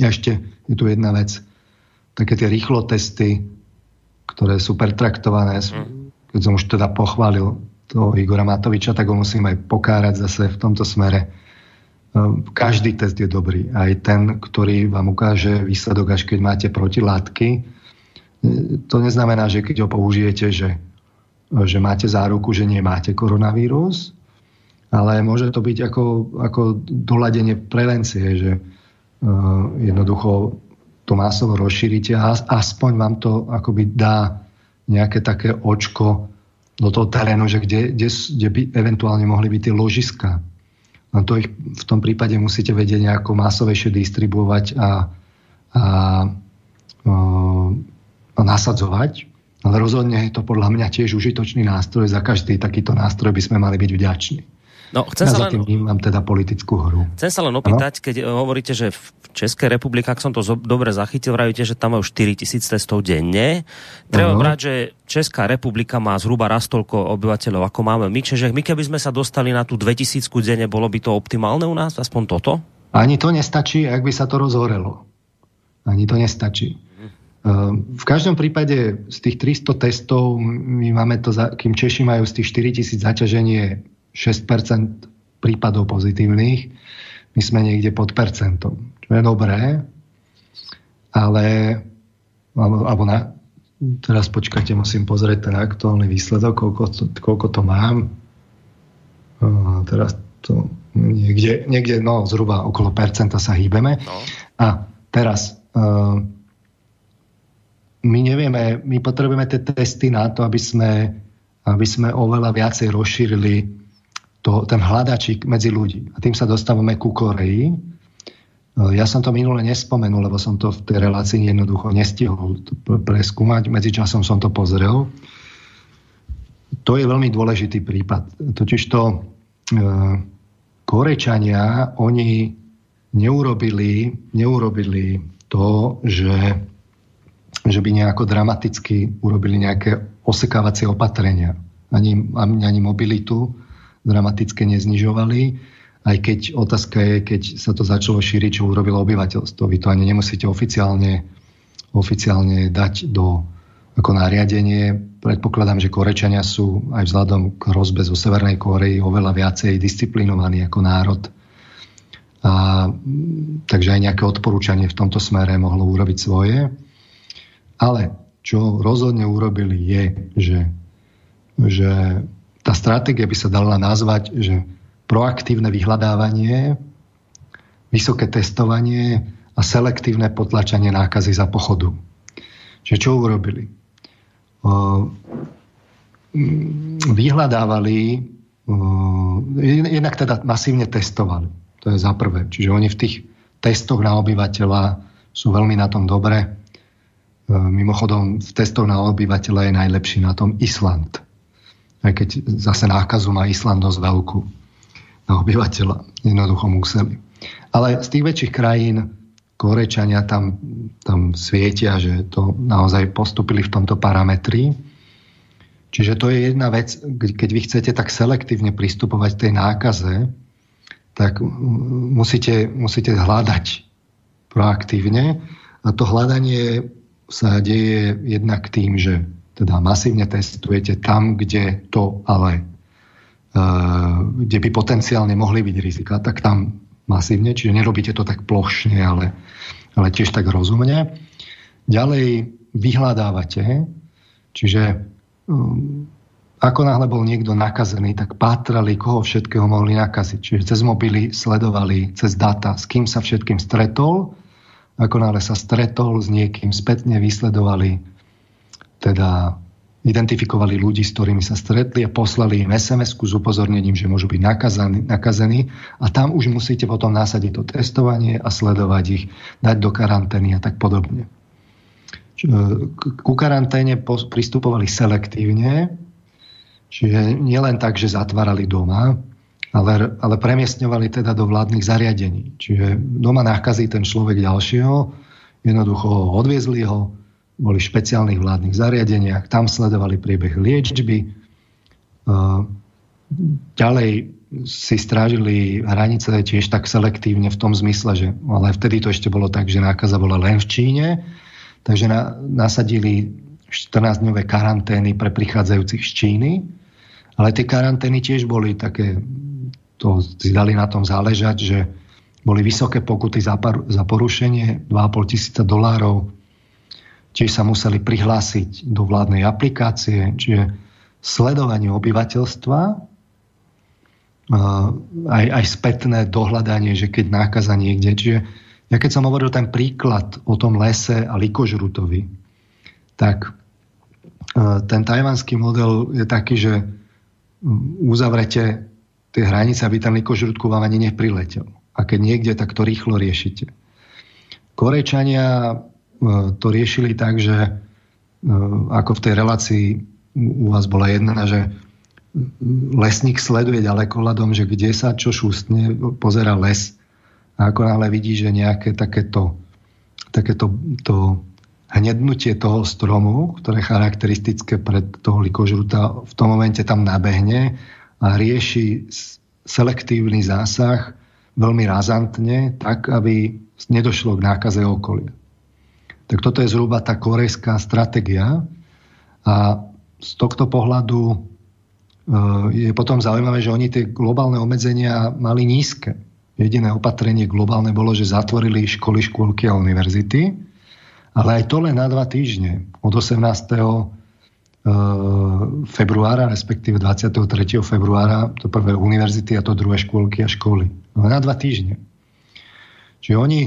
A ešte je tu jedna vec. Také tie rýchlo testy, ktoré sú pertraktované. Keď som už teda pochválil toho Igora Matoviča, tak ho musím aj pokárať zase v tomto smere. Ehm, každý test je dobrý. Aj ten, ktorý vám ukáže výsledok, až keď máte protilátky. E, to neznamená, že keď ho použijete, že, že máte záruku, že nemáte koronavírus, ale môže to byť ako, ako doladenie prevencie, že uh, jednoducho to masovo rozšírite a aspoň vám to akoby dá nejaké také očko do toho terénu, že kde, kde, kde by eventuálne mohli byť tie ložiska. No to ich v tom prípade musíte vedieť nejako masovejšie distribuovať a, a, a, nasadzovať. Ale rozhodne je to podľa mňa tiež užitočný nástroj. Za každý takýto nástroj by sme mali byť vďační. No, chcem ja sa len... vnímam teda politickú hru. Chcem sa len opýtať, ano? keď hovoríte, že v Českej republike, ak som to dobre zachytil, vravíte, že tam majú 4 tisíc testov denne. Treba uh-huh. brať, že Česká republika má zhruba raz toľko obyvateľov, ako máme my. Čiže my keby sme sa dostali na tú 2000 denne, bolo by to optimálne u nás? Aspoň toto? Ani to nestačí, ak by sa to rozhorelo. Ani to nestačí. Uh, v každom prípade z tých 300 testov, my máme to, kým Češi majú z tých 4000 zaťaženie 6% prípadov pozitívnych, my sme niekde pod percentom, čo je dobré, ale alebo, alebo na, teraz počkajte, musím pozrieť ten aktuálny výsledok, koľko to, koľko to mám. Uh, teraz to niekde, niekde no, zhruba okolo percenta sa hýbeme. No. A teraz uh, my nevieme, my potrebujeme tie testy na to, aby sme, aby sme oveľa viacej rozšírili to, ten hľadačík medzi ľudí. A tým sa dostávame ku Koreji. E, ja som to minule nespomenul, lebo som to v tej relácii jednoducho nestihol preskúmať. Medzičasom som to pozrel. To je veľmi dôležitý prípad. Totižto e, Korečania, oni neurobili, neurobili to, že, že by nejako dramaticky urobili nejaké osekávacie opatrenia. Ani, ani mobilitu, dramaticky neznižovali, aj keď otázka je, keď sa to začalo šíriť, čo urobilo obyvateľstvo. Vy to ani nemusíte oficiálne, oficiálne dať do ako nariadenie. Predpokladám, že Korečania sú aj vzhľadom k hrozbe zo Severnej Koreji oveľa viacej disciplinovaní ako národ. A, takže aj nejaké odporúčanie v tomto smere mohlo urobiť svoje. Ale čo rozhodne urobili je, že, že tá stratégia by sa dala nazvať, že proaktívne vyhľadávanie, vysoké testovanie a selektívne potlačanie nákazy za pochodu. Čiže čo urobili? Vyhľadávali, jednak teda masívne testovali. To je za prvé. Čiže oni v tých testoch na obyvateľa sú veľmi na tom dobre. Mimochodom, v testoch na obyvateľa je najlepší na tom Island aj keď zase nákazu má Island dosť veľkú na obyvateľa. Jednoducho museli. Ale z tých väčších krajín Korečania tam, tam svietia, že to naozaj postupili v tomto parametri. Čiže to je jedna vec, keď vy chcete tak selektívne pristupovať k tej nákaze, tak musíte, musíte hľadať proaktívne. A to hľadanie sa deje jednak tým, že teda masívne testujete tam, kde to ale uh, kde by potenciálne mohli byť rizika, tak tam masívne, čiže nerobíte to tak plošne, ale, ale tiež tak rozumne. Ďalej vyhľadávate, čiže um, ako náhle bol niekto nakazený, tak pátrali, koho všetkého mohli nakaziť. Čiže cez mobily sledovali, cez data, s kým sa všetkým stretol. Ako náhle sa stretol s niekým, spätne vysledovali, teda identifikovali ľudí, s ktorými sa stretli a poslali im sms s upozornením, že môžu byť nakazení, nakazení a tam už musíte potom násadiť to testovanie a sledovať ich, dať do karantény a tak podobne. Ku karanténe pristupovali selektívne, Čiže nielen tak, že zatvárali doma, ale, ale premiestňovali teda do vládnych zariadení. Čiže doma nakazí ten človek ďalšieho, jednoducho ho odviezli ho, boli v špeciálnych vládnych zariadeniach, tam sledovali priebeh liečby, ďalej si strážili hranice tiež tak selektívne v tom zmysle, že ale vtedy to ešte bolo tak, že nákaza bola len v Číne, takže na, nasadili 14-dňové karantény pre prichádzajúcich z Číny, ale tie karantény tiež boli také, to si dali na tom záležať, že boli vysoké pokuty za, par, za porušenie, 2,5 tisíca dolárov. Tiež sa museli prihlásiť do vládnej aplikácie, čiže sledovanie obyvateľstva, aj, aj spätné dohľadanie, že keď nákaza niekde. Čiže ja keď som hovoril ten príklad o tom lese a likožrutovi, tak ten tajvanský model je taký, že uzavrete tie hranice, aby ten likožrutku vám ani nepriletel. A keď niekde, tak to rýchlo riešite. Korejčania to riešili tak, že e, ako v tej relácii u vás bola jedna, že lesník sleduje ďalekohľadom, že kde sa čo šustne, pozera les a ako náhle vidí, že nejaké takéto, takéto to hnednutie toho stromu, ktoré je charakteristické pre toho likožruta, v tom momente tam nabehne a rieši selektívny zásah veľmi razantne, tak, aby nedošlo k nákaze okolia. Tak toto je zhruba tá korejská stratégia a z tohto pohľadu e, je potom zaujímavé, že oni tie globálne obmedzenia mali nízke. Jediné opatrenie globálne bolo, že zatvorili školy, škôlky a univerzity ale aj to len na dva týždne. Od 18. E, februára, respektíve 23. februára, to prvé univerzity a to druhé škôlky a školy. No na dva týždne. Čiže oni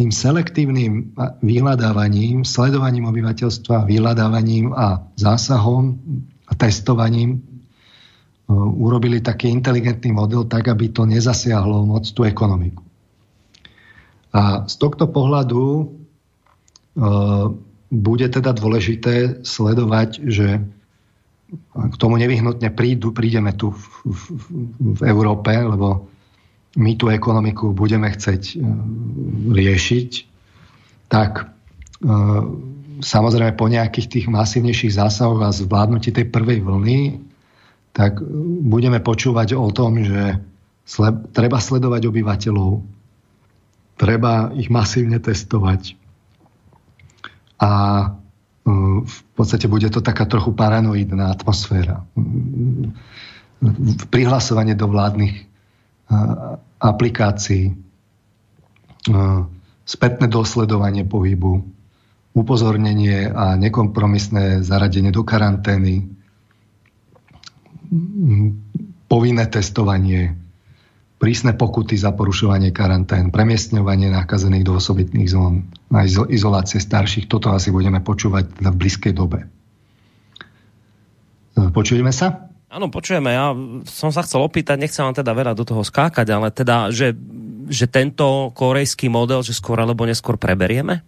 tým selektívnym vyhľadávaním, sledovaním obyvateľstva, vyhľadávaním a zásahom a testovaním e, urobili taký inteligentný model tak, aby to nezasiahlo moc tú ekonomiku. A z tohto pohľadu bude teda dôležité sledovať, že k tomu nevyhnutne prídu, prídeme tu v, v, v Európe, lebo my tú ekonomiku budeme chcieť riešiť, tak samozrejme po nejakých tých masívnejších zásahoch a zvládnutí tej prvej vlny, tak budeme počúvať o tom, že treba sledovať obyvateľov, treba ich masívne testovať, a v podstate bude to taká trochu paranoidná atmosféra. Prihlasovanie do vládnych aplikácií, spätné dosledovanie pohybu, upozornenie a nekompromisné zaradenie do karantény, povinné testovanie, prísne pokuty za porušovanie karantén, premiestňovanie nakazených do osobitných zón a izolácie starších. Toto asi budeme počúvať v blízkej dobe. E, počujeme sa? Áno, počujeme. Ja som sa chcel opýtať, nechcem vám teda veľa do toho skákať, ale teda, že, že tento korejský model, že skôr alebo neskôr preberieme?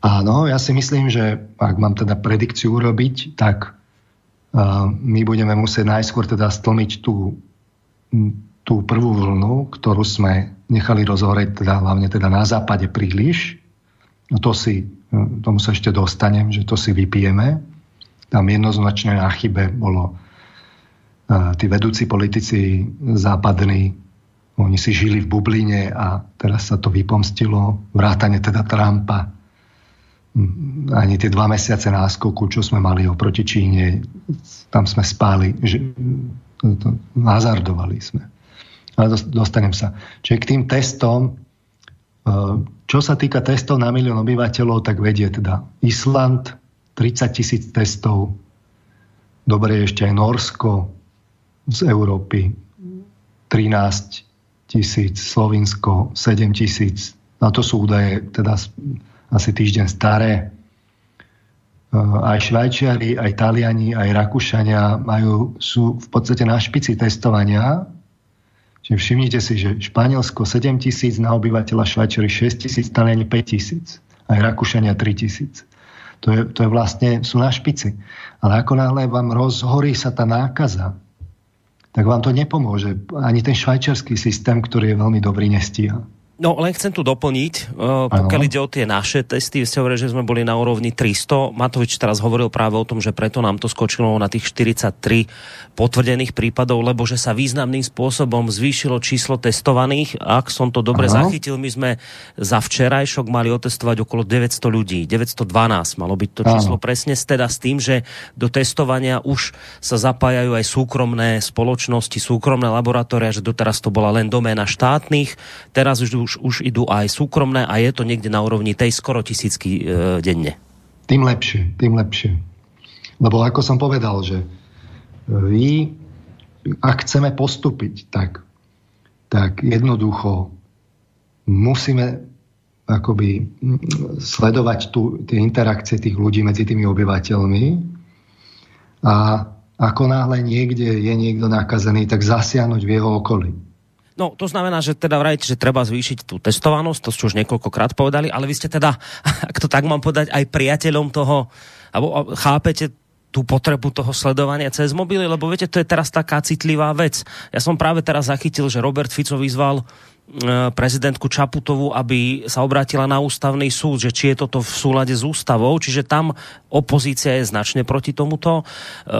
Áno, ja si myslím, že ak mám teda predikciu urobiť, tak uh, my budeme musieť najskôr teda stlmiť tú tú prvú vlnu, ktorú sme nechali rozhoreť teda, hlavne teda na západe príliš. No to si, tomu sa ešte dostanem, že to si vypijeme. Tam jednoznačne na chybe bolo tí vedúci politici západní, oni si žili v bubline a teraz sa to vypomstilo, vrátane teda Trumpa. ani tie dva mesiace náskoku, čo sme mali oproti Číne, tam sme spali, že, to, hazardovali sme. Ale dostanem sa. Čiže k tým testom, e, čo sa týka testov na milión obyvateľov, tak vedie teda Island, 30 tisíc testov, dobre ešte aj Norsko z Európy, 13 tisíc, Slovinsko 7 tisíc. A to sú údaje teda asi týždeň staré. E, aj Švajčiari, aj Taliani, aj Rakúšania majú, sú v podstate na špici testovania. Čiže všimnite si, že Španielsko 7 tisíc na obyvateľa, Švajčiari 6 tisíc, Taliani 5 tisíc, aj Rakúšania 3 tisíc. To je, to je vlastne, sú na špici. Ale ako náhle vám rozhorí sa tá nákaza, tak vám to nepomôže. Ani ten švajčiarsky systém, ktorý je veľmi dobrý, nestíha. No, len chcem tu doplniť, uh, pokiaľ ide o tie naše testy, ste hovorili, že sme boli na úrovni 300. Matovič teraz hovoril práve o tom, že preto nám to skočilo na tých 43 potvrdených prípadov, lebo že sa významným spôsobom zvýšilo číslo testovaných. Ak som to dobre ano. zachytil, my sme za včerajšok mali otestovať okolo 900 ľudí. 912 malo byť to číslo ano. presne, teda s tým, že do testovania už sa zapájajú aj súkromné spoločnosti, súkromné laboratória, že doteraz to bola len doména štátnych. Teraz už už, už idú aj súkromné a je to niekde na úrovni tej skoro tisícky e, denne. Tým lepšie, tým lepšie. Lebo ako som povedal, že vy, ak chceme postúpiť, tak, tak jednoducho musíme akoby sledovať tu, tie interakcie tých ľudí medzi tými obyvateľmi a ako náhle niekde je niekto nakazený, tak zasiahnuť v jeho okolí. No, to znamená, že teda vrajte, že treba zvýšiť tú testovanosť, to ste už niekoľkokrát povedali, ale vy ste teda, ak to tak mám povedať, aj priateľom toho, alebo chápete tú potrebu toho sledovania cez mobily, lebo viete, to je teraz taká citlivá vec. Ja som práve teraz zachytil, že Robert Fico vyzval e, prezidentku Čaputovu, aby sa obrátila na ústavný súd, že či je toto v súlade s ústavou, čiže tam opozícia je značne proti tomuto. E,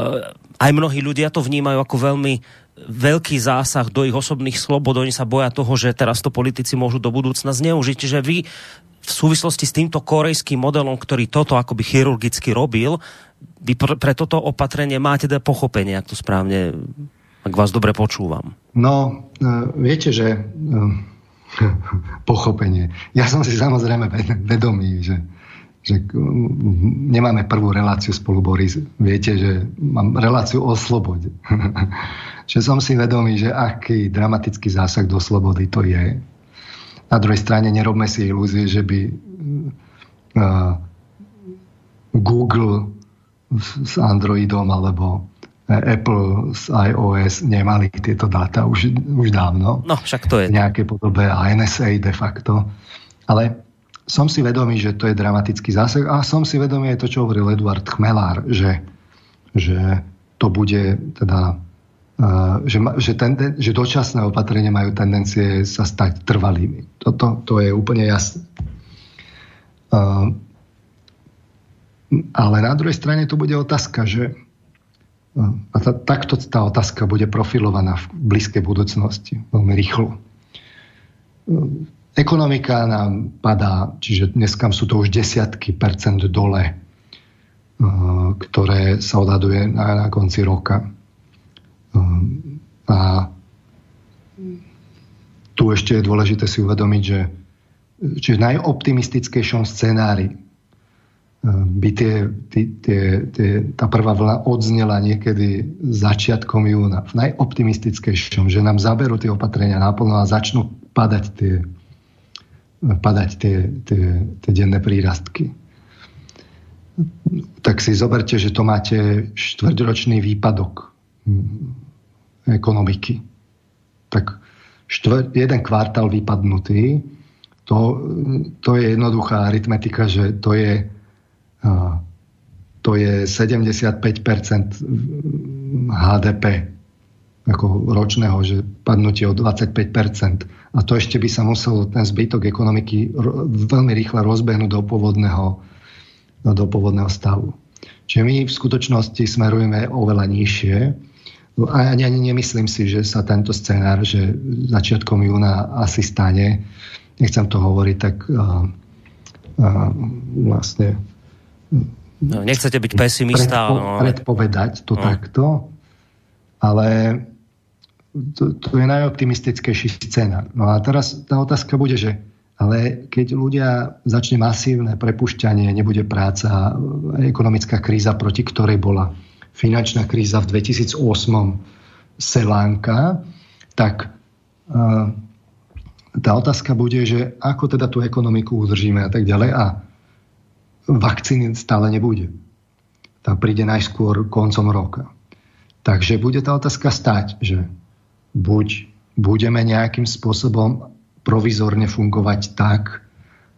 aj mnohí ľudia to vnímajú ako veľmi veľký zásah do ich osobných slobod, oni sa boja toho, že teraz to politici môžu do budúcna zneužiť. Čiže vy v súvislosti s týmto korejským modelom, ktorý toto akoby chirurgicky robil, vy pre toto opatrenie máte teda pochopenie, ak to správne, ak vás dobre počúvam. No, e, viete, že e, pochopenie. Ja som si samozrejme vedomý, že že nemáme prvú reláciu spolu, Boris. Viete, že mám reláciu o slobode. že som si vedomý, že aký dramatický zásah do slobody to je. Na druhej strane nerobme si ilúzie, že by uh, Google s Androidom alebo Apple s iOS nemali tieto dáta už, už dávno. No, však to je. V nejakej podobe a NSA de facto. Ale som si vedomý, že to je dramatický zásah a som si vedomý aj to, čo hovoril Eduard Chmelár, že, že to bude teda Uh, že, že, ten, že dočasné opatrenia majú tendencie sa stať trvalými. Toto to je úplne jasné. Uh, ale na druhej strane to bude otázka, že uh, a tá, takto tá otázka bude profilovaná v blízkej budúcnosti veľmi rýchlo. Ekonomika nám padá, čiže dneska sú to už desiatky percent dole, eh, ktoré sa odhaduje na, na konci roka. Eh, a tu ešte je dôležité si uvedomiť, že čiže v najoptimistickejšom scenári eh, by tie, tie, tie, tie, tá prvá vlna odznela niekedy začiatkom júna. V najoptimistickejšom, že nám zaberú tie opatrenia náplno a začnú padať tie, padať tie, tie, tie denné prírastky. Tak si zoberte, že to máte štvrťročný výpadok ekonomiky. Tak štvr, jeden kvartál vypadnutý, to, to je jednoduchá aritmetika, že to je, to je 75% HDP ako ročného, že padnutie o 25%. A to ešte by sa muselo ten zbytok ekonomiky veľmi rýchle rozbehnúť do pôvodného, do pôvodného stavu. Čiže my v skutočnosti smerujeme oveľa nižšie. A ani, ani nemyslím si, že sa tento scenár, že začiatkom júna asi stane. Nechcem to hovoriť tak uh, vlastne no, nechcete byť pesimista. Predpo, no, predpovedať to no. takto, ale to, to je najoptimistickejší scéna. No a teraz tá otázka bude, že ale keď ľudia začne masívne prepušťanie, nebude práca, ekonomická kríza, proti ktorej bola finančná kríza v 2008 selánka, tak tá otázka bude, že ako teda tú ekonomiku udržíme a tak ďalej a vakcíny stále nebude. Tá príde najskôr koncom roka. Takže bude tá otázka stať, že buď budeme nejakým spôsobom provizorne fungovať tak,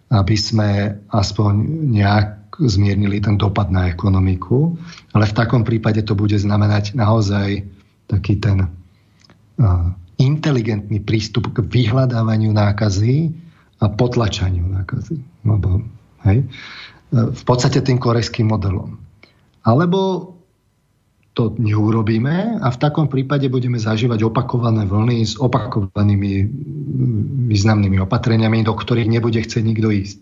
aby sme aspoň nejak zmiernili ten dopad na ekonomiku, ale v takom prípade to bude znamenať naozaj taký ten inteligentný prístup k vyhľadávaniu nákazy a potlačaniu nákazy. Lebo, hej, v podstate tým korejským modelom. Alebo to neurobíme a v takom prípade budeme zažívať opakované vlny s opakovanými významnými opatreniami, do ktorých nebude chcieť nikto ísť.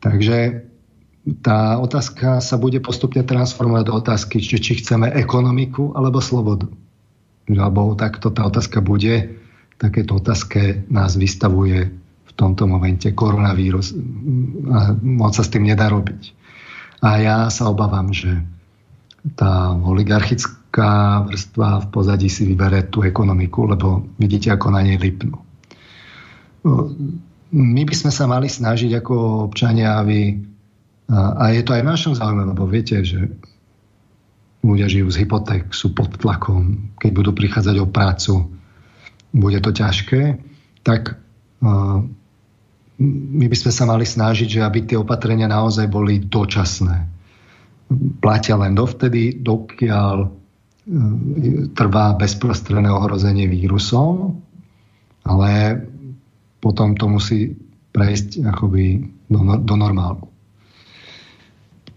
Takže tá otázka sa bude postupne transformovať do otázky, či, či chceme ekonomiku alebo slobodu. Alebo takto tá otázka bude, takéto otázke nás vystavuje v tomto momente koronavírus a moc sa s tým nedá robiť. A ja sa obávam, že tá oligarchická vrstva v pozadí si vybere tú ekonomiku, lebo vidíte, ako na nej lipnú. My by sme sa mali snažiť ako občania, aby, a je to aj v našom záujme, lebo viete, že ľudia žijú z hypoték, sú pod tlakom, keď budú prichádzať o prácu, bude to ťažké, tak my by sme sa mali snažiť, že aby tie opatrenia naozaj boli dočasné platia len dovtedy, dokiaľ e, trvá bezprostredné ohrozenie vírusom, ale potom to musí prejsť akoby do, do normálu.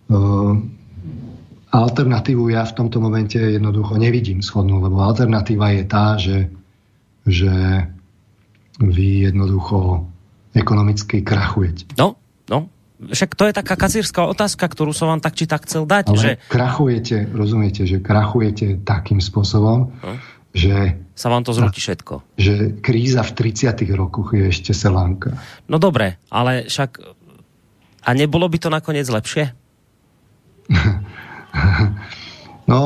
Uh, alternatívu ja v tomto momente jednoducho nevidím schodnú, lebo alternatíva je tá, že, že vy jednoducho ekonomicky krachujete. No, však to je taká kazírska otázka, ktorú som vám tak či tak chcel dať. Ale že... krachujete, rozumiete, že krachujete takým spôsobom, hm? že sa vám to zrúti všetko. Že kríza v 30 rokoch je ešte selánka. No dobre, ale však a nebolo by to nakoniec lepšie? no,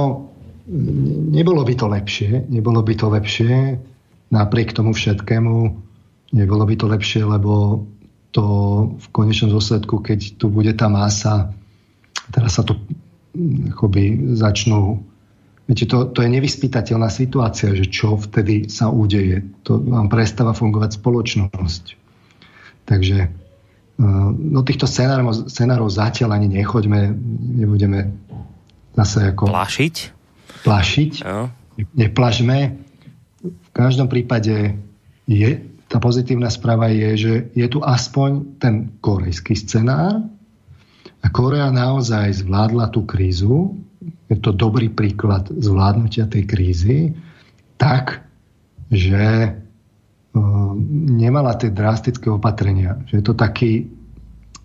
nebolo by to lepšie. Nebolo by to lepšie napriek tomu všetkému. Nebolo by to lepšie, lebo to v konečnom dôsledku, keď tu bude tá masa, teraz sa to mm, akoby začnú Viete, to, to je nevyspytateľná situácia, že čo vtedy sa udeje. To vám prestáva fungovať spoločnosť. Takže e, no týchto scenárov, scenárov zatiaľ ani nechoďme, nebudeme zase ako... Plašiť? Plašiť. No. Neplažme. V každom prípade je tá pozitívna správa je, že je tu aspoň ten korejský scenár a Korea naozaj zvládla tú krízu, je to dobrý príklad zvládnutia tej krízy, tak, že uh, nemala tie drastické opatrenia. Že je to taký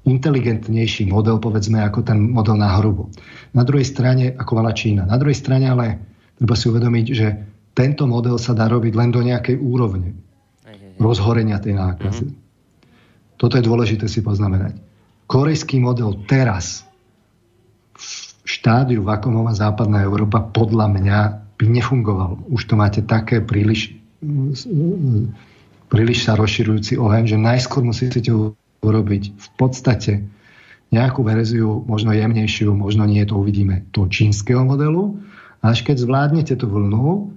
inteligentnejší model, povedzme, ako ten model na hrubo. Na druhej strane, ako mala Čína. Na druhej strane ale treba si uvedomiť, že tento model sa dá robiť len do nejakej úrovne rozhorenia tej nákazy. Mm-hmm. Toto je dôležité si poznamenať. Korejský model teraz v štádiu, v akom má západná Európa, podľa mňa by nefungoval. Už to máte také príliš, príliš sa rozširujúci oheň, že najskôr musíte urobiť v podstate nejakú verziu, možno jemnejšiu, možno nie, to uvidíme, toho čínskeho modelu. Až keď zvládnete tú vlnu,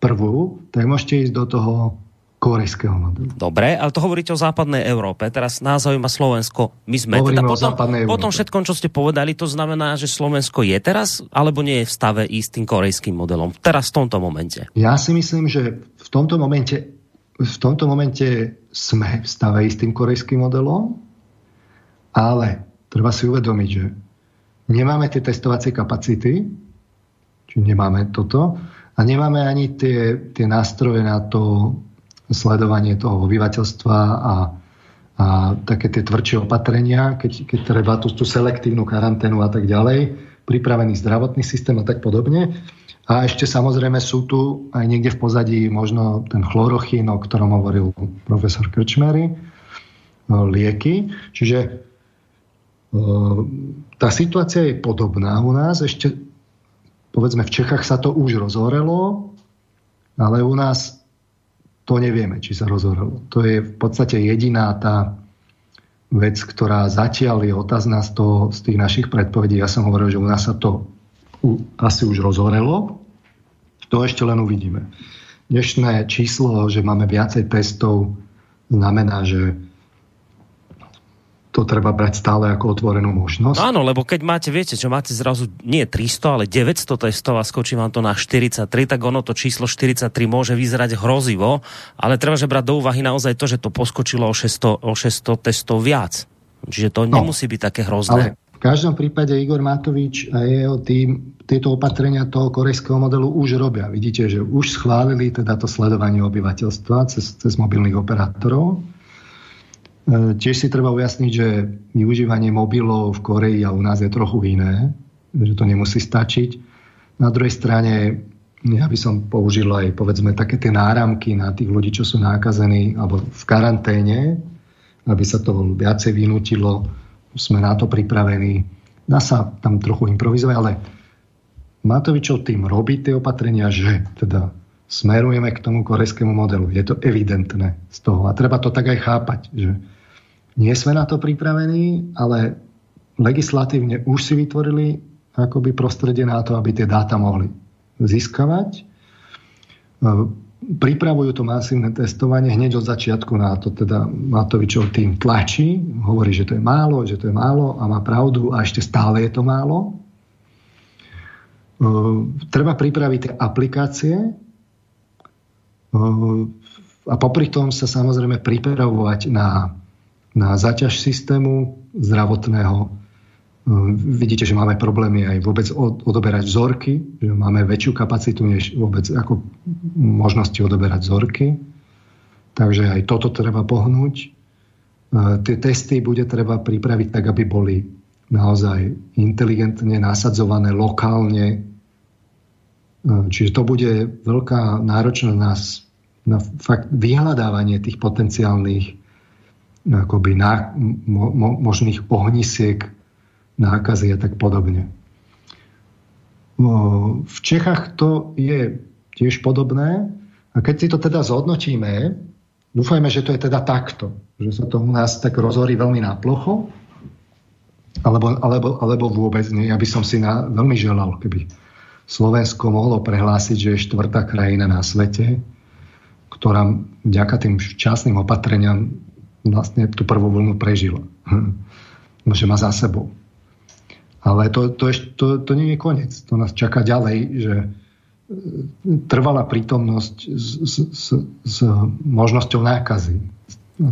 prvú, tak môžete ísť do toho korejského modelu. Dobre, ale to hovoríte o západnej Európe. Teraz nás zaujíma Slovensko. My sme Hovoríme teda potom, potom všetkom, čo ste povedali, to znamená, že Slovensko je teraz, alebo nie je v stave ísť tým korejským modelom. Teraz v tomto momente. Ja si myslím, že v tomto momente, v tomto momente sme v stave ísť tým korejským modelom, ale treba si uvedomiť, že nemáme tie testovacie kapacity, či nemáme toto, a nemáme ani tie, tie nástroje na to sledovanie toho obyvateľstva a, a také tie tvrdšie opatrenia, keď, keď treba tú, tú selektívnu karanténu a tak ďalej, pripravený zdravotný systém a tak podobne. A ešte samozrejme sú tu aj niekde v pozadí možno ten chlorochín, o ktorom hovoril profesor Krčmery, lieky. Čiže tá situácia je podobná u nás. Ešte povedzme v Čechách sa to už rozhorelo, ale u nás to nevieme, či sa rozhorelo. To je v podstate jediná tá vec, ktorá zatiaľ je otázna z, toho, z tých našich predpovedí. Ja som hovoril, že u nás sa to asi už rozhorelo. To ešte len uvidíme. Dnešné číslo, že máme viacej testov, znamená, že to treba brať stále ako otvorenú možnosť. No áno, lebo keď máte, viete, čo máte zrazu nie 300, ale 900 testov a skočí vám to na 43, tak ono to číslo 43 môže vyzerať hrozivo, ale treba že brať do úvahy naozaj to, že to poskočilo o 600, o 600 testov viac. Čiže to no, nemusí byť také hrozné. Ale v každom prípade Igor Matovič a jeho tým tieto opatrenia toho korejského modelu už robia. Vidíte, že už schválili teda to sledovanie obyvateľstva cez, cez mobilných operátorov. E, tiež si treba ujasniť, že využívanie mobilov v Koreji a u nás je trochu iné, že to nemusí stačiť. Na druhej strane ja by som použil aj povedzme také tie náramky na tých ľudí, čo sú nákazení alebo v karanténe, aby sa to viacej vynutilo sme na to pripravení. Dá sa tam trochu improvizovať, ale Matovičov tým robí tie opatrenia, že teda smerujeme k tomu korejskému modelu. Je to evidentné z toho. A treba to tak aj chápať, že nie sme na to pripravení, ale legislatívne už si vytvorili akoby prostredie na to, aby tie dáta mohli získavať pripravujú to masívne testovanie hneď od začiatku na to, teda Matovičov tým tlačí, hovorí, že to je málo, že to je málo a má pravdu a ešte stále je to málo. Uh, treba pripraviť tie aplikácie uh, a popri tom sa samozrejme pripravovať na, na zaťaž systému zdravotného, Vidíte, že máme problémy aj vôbec odoberať vzorky, že máme väčšiu kapacitu než vôbec ako možnosti odoberať vzorky. Takže aj toto treba pohnúť. E, tie testy bude treba pripraviť tak, aby boli naozaj inteligentne nasadzované lokálne. E, čiže to bude veľká náročnosť nás na fakt vyhľadávanie tých potenciálnych akoby na, mo, mo, možných ohnisiek nákazy a tak podobne. V Čechách to je tiež podobné a keď si to teda zhodnotíme, dúfajme, že to je teda takto, že sa to u nás tak rozhorí veľmi náplocho, alebo, alebo, alebo vôbec nie. Ja by som si na, veľmi želal, keby Slovensko mohlo prehlásiť, že je štvrtá krajina na svete, ktorá vďaka tým včasným opatreniam vlastne tú prvú vlnu prežila. že má za sebou. Ale to, to, to, to nie je koniec. To nás čaká ďalej, že e, trvalá prítomnosť s, s, s, s možnosťou nákazy.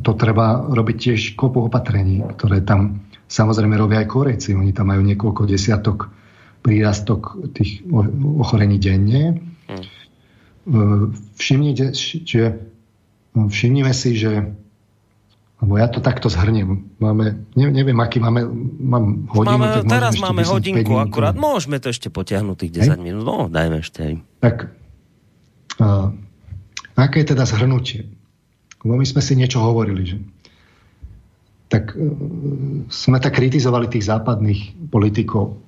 To treba robiť tiež kopu opatrení, ktoré tam samozrejme robia aj Korejci. Oni tam majú niekoľko desiatok prírastok tých ochorení denne. Hmm. Všimnite, že všimnime si, že lebo ja to takto zhrnem. Máme, neviem, aký máme, mám hodinu. Máme, teraz máme hodinku akurát. Môžeme to ešte potiahnuť tých 10 Hej? minút. No, dajme ešte aj. Tak, uh, aké je teda zhrnutie? Lebo my sme si niečo hovorili, že tak uh, sme tak kritizovali tých západných politikov,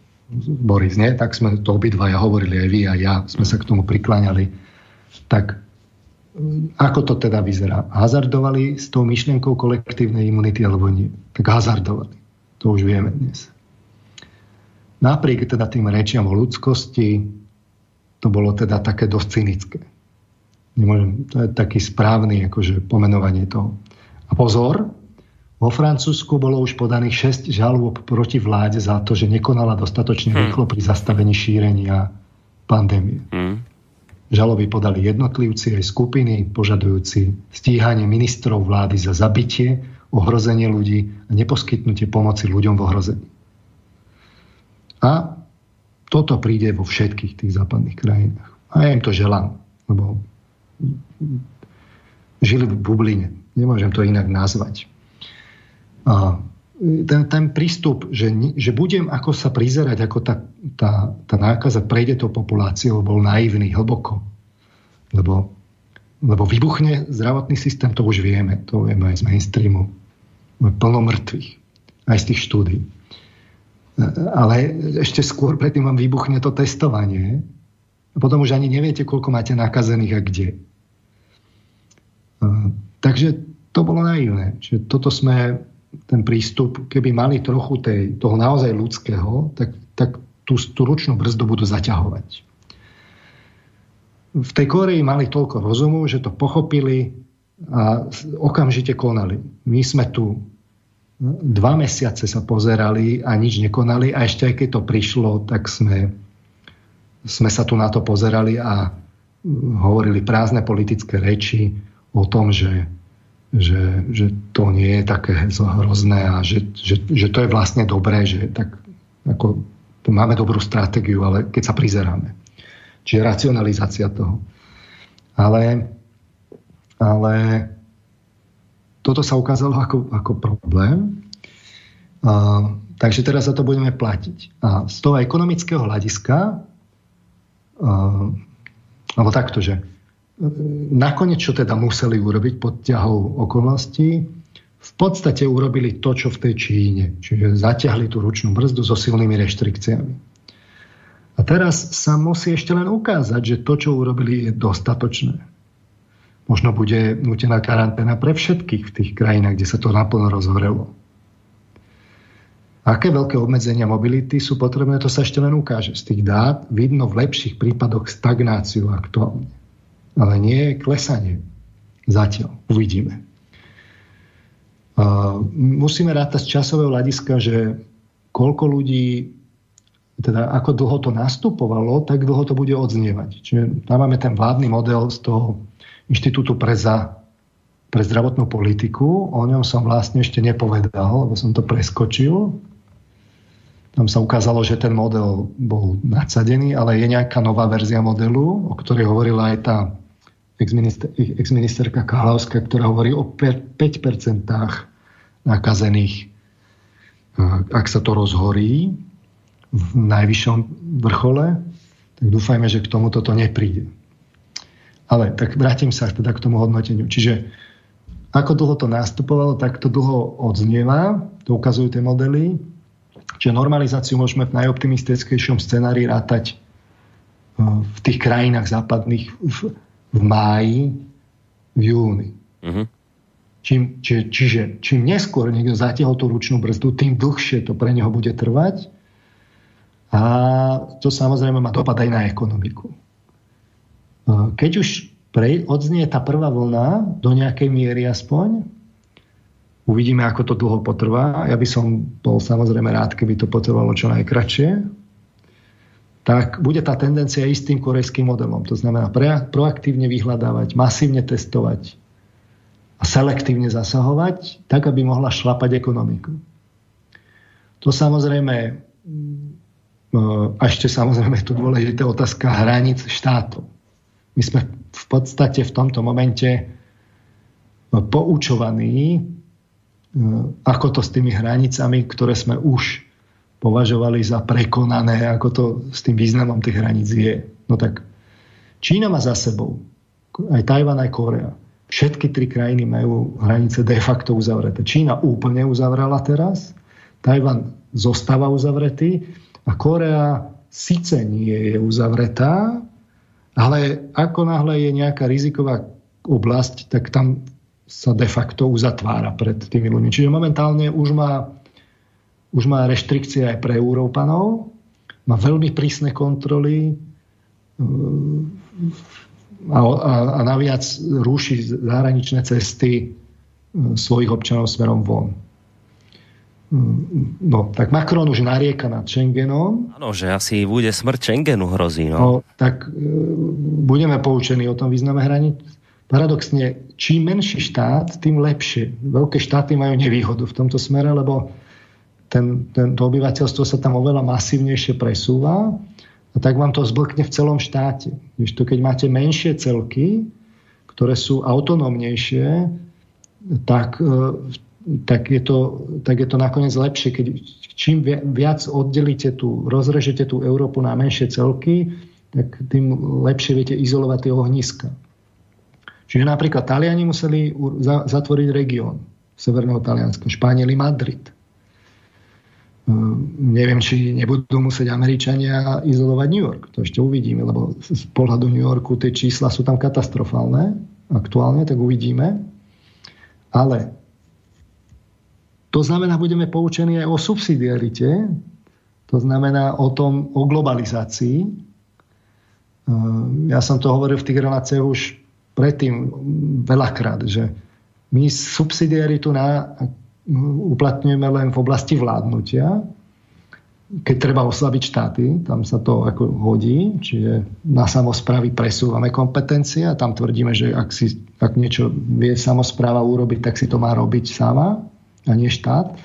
Boris, nie? Tak sme to obidvaja hovorili, aj vy a ja sme sa k tomu prikláňali. Tak ako to teda vyzerá? Hazardovali s tou myšlienkou kolektívnej imunity alebo nie? Tak hazardovali. To už vieme dnes. Napriek teda tým rečiam o ľudskosti, to bolo teda také dosť cynické. Nemôžem, to je taký správny akože, pomenovanie toho. A pozor, vo Francúzsku bolo už podaných 6 žalôb proti vláde za to, že nekonala dostatočne hmm. rýchlo pri zastavení šírenia pandémie. Hmm. Žaloby podali jednotlivci aj skupiny požadujúci stíhanie ministrov vlády za zabitie, ohrozenie ľudí a neposkytnutie pomoci ľuďom v ohrození. A toto príde vo všetkých tých západných krajinách. A ja im to želám, lebo žili v bubline. Nemôžem to inak nazvať. A ten, ten prístup, že, že budem ako sa prizerať, ako tá, tá, tá nákaza prejde tou populáciou, bol naivný hlboko. Lebo, lebo vybuchne zdravotný systém, to už vieme. To vieme aj z mainstreamu. Plno mŕtvych. Aj z tých štúdí. Ale ešte skôr predtým vám vybuchne to testovanie. A potom už ani neviete, koľko máte nakazených a kde. Takže to bolo naivné. Čiže toto sme ten prístup, keby mali trochu tej, toho naozaj ľudského, tak, tak tú, tú ručnú brzdu budú zaťahovať. V tej Koreji mali toľko rozumu, že to pochopili a okamžite konali. My sme tu dva mesiace sa pozerali a nič nekonali a ešte aj keď to prišlo, tak sme, sme sa tu na to pozerali a hovorili prázdne politické reči o tom, že že, že to nie je také hrozné a že, že, že to je vlastne dobré, že tak ako máme dobrú stratégiu, ale keď sa prizeráme. Čiže racionalizácia toho. Ale, ale toto sa ukázalo ako, ako problém. A, takže teraz za to budeme platiť. A z toho ekonomického hľadiska, a, alebo takto, že nakoniec, čo teda museli urobiť pod ťahou okolností, v podstate urobili to, čo v tej Číne. Čiže zaťahli tú ručnú brzdu so silnými reštrikciami. A teraz sa musí ešte len ukázať, že to, čo urobili, je dostatočné. Možno bude nutená karanténa pre všetkých v tých krajinách, kde sa to naplno rozhorelo. Aké veľké obmedzenia mobility sú potrebné, to sa ešte len ukáže. Z tých dát vidno v lepších prípadoch stagnáciu aktuálne ale nie klesanie. Zatiaľ. Uvidíme. Musíme rátať z časového hľadiska, že koľko ľudí, teda ako dlho to nastupovalo, tak dlho to bude odznievať. Čiže tam máme ten vládny model z toho Inštitútu pre, za, pre zdravotnú politiku. O ňom som vlastne ešte nepovedal, lebo som to preskočil. Tam sa ukázalo, že ten model bol nadsadený, ale je nejaká nová verzia modelu, o ktorej hovorila aj tá ex-ministerka Kalavská, ktorá hovorí o 5% nakazených, ak sa to rozhorí v najvyššom vrchole, tak dúfajme, že k tomu toto nepríde. Ale tak vrátim sa teda k tomu hodnoteniu. Čiže ako dlho to nastupovalo, tak to dlho odznieva, to ukazujú tie modely. Čiže normalizáciu môžeme v najoptimistickejšom scenári rátať v tých krajinách západných v v máji, v júni. Uh-huh. Čím, či, čiže čím neskôr niekto zatiahol tú ručnú brzdu, tým dlhšie to pre neho bude trvať. A to samozrejme má dopad aj na ekonomiku. Keď už pre, odznie tá prvá vlna, do nejakej miery aspoň, uvidíme, ako to dlho potrvá. Ja by som bol samozrejme rád, keby to potrvalo čo najkračšie, tak bude tá tendencia ísť tým korejským modelom. To znamená proaktívne vyhľadávať, masívne testovať a selektívne zasahovať, tak, aby mohla šlapať ekonomiku. To samozrejme, e, a ešte samozrejme tu dôležitá otázka hraníc štátov. My sme v podstate v tomto momente poučovaní, e, ako to s tými hranicami, ktoré sme už považovali za prekonané, ako to s tým významom tých hraníc je. No tak Čína má za sebou, aj Tajvan, aj Korea. Všetky tri krajiny majú hranice de facto uzavreté. Čína úplne uzavrela teraz, Tajvan zostáva uzavretý a Korea síce nie je uzavretá, ale ako náhle je nejaká riziková oblasť, tak tam sa de facto uzatvára pred tými ľuďmi. Čiže momentálne už má už má reštrikcie aj pre Európanov, má veľmi prísne kontroly a, a, a naviac rúši zahraničné cesty e, svojich občanov smerom von. No, tak Macron už narieka nad Schengenom. Áno, že asi bude smrť Schengenu hrozí. No. no tak e, budeme poučení o tom význame hraníc. Paradoxne, čím menší štát, tým lepšie. Veľké štáty majú nevýhodu v tomto smere, lebo ten, ten, to obyvateľstvo sa tam oveľa masívnejšie presúva a tak vám to zblkne v celom štáte. To, keď máte menšie celky, ktoré sú autonómnejšie, tak e, tak je, to, tak je to nakoniec lepšie, keď čím viac oddelíte tú, rozrežete tú Európu na menšie celky, tak tým lepšie viete izolovať tie ohniska. Čiže napríklad Taliani museli zatvoriť región Severného Talianska, Španieli Madrid. Hm, neviem, či nebudú musieť Američania izolovať New York. To ešte uvidíme, lebo z pohľadu New Yorku tie čísla sú tam katastrofálne aktuálne, tak uvidíme. Ale to znamená, budeme poučení aj o subsidiarite, to znamená o tom, o globalizácii. Hm, ja som to hovoril v tých reláciách už predtým veľakrát, že my subsidiaritu na uplatňujeme len v oblasti vládnutia, keď treba oslabiť štáty, tam sa to ako hodí, čiže na samozprávy presúvame kompetencie a tam tvrdíme, že ak, si, ak niečo vie samozpráva urobiť, tak si to má robiť sama a nie štát.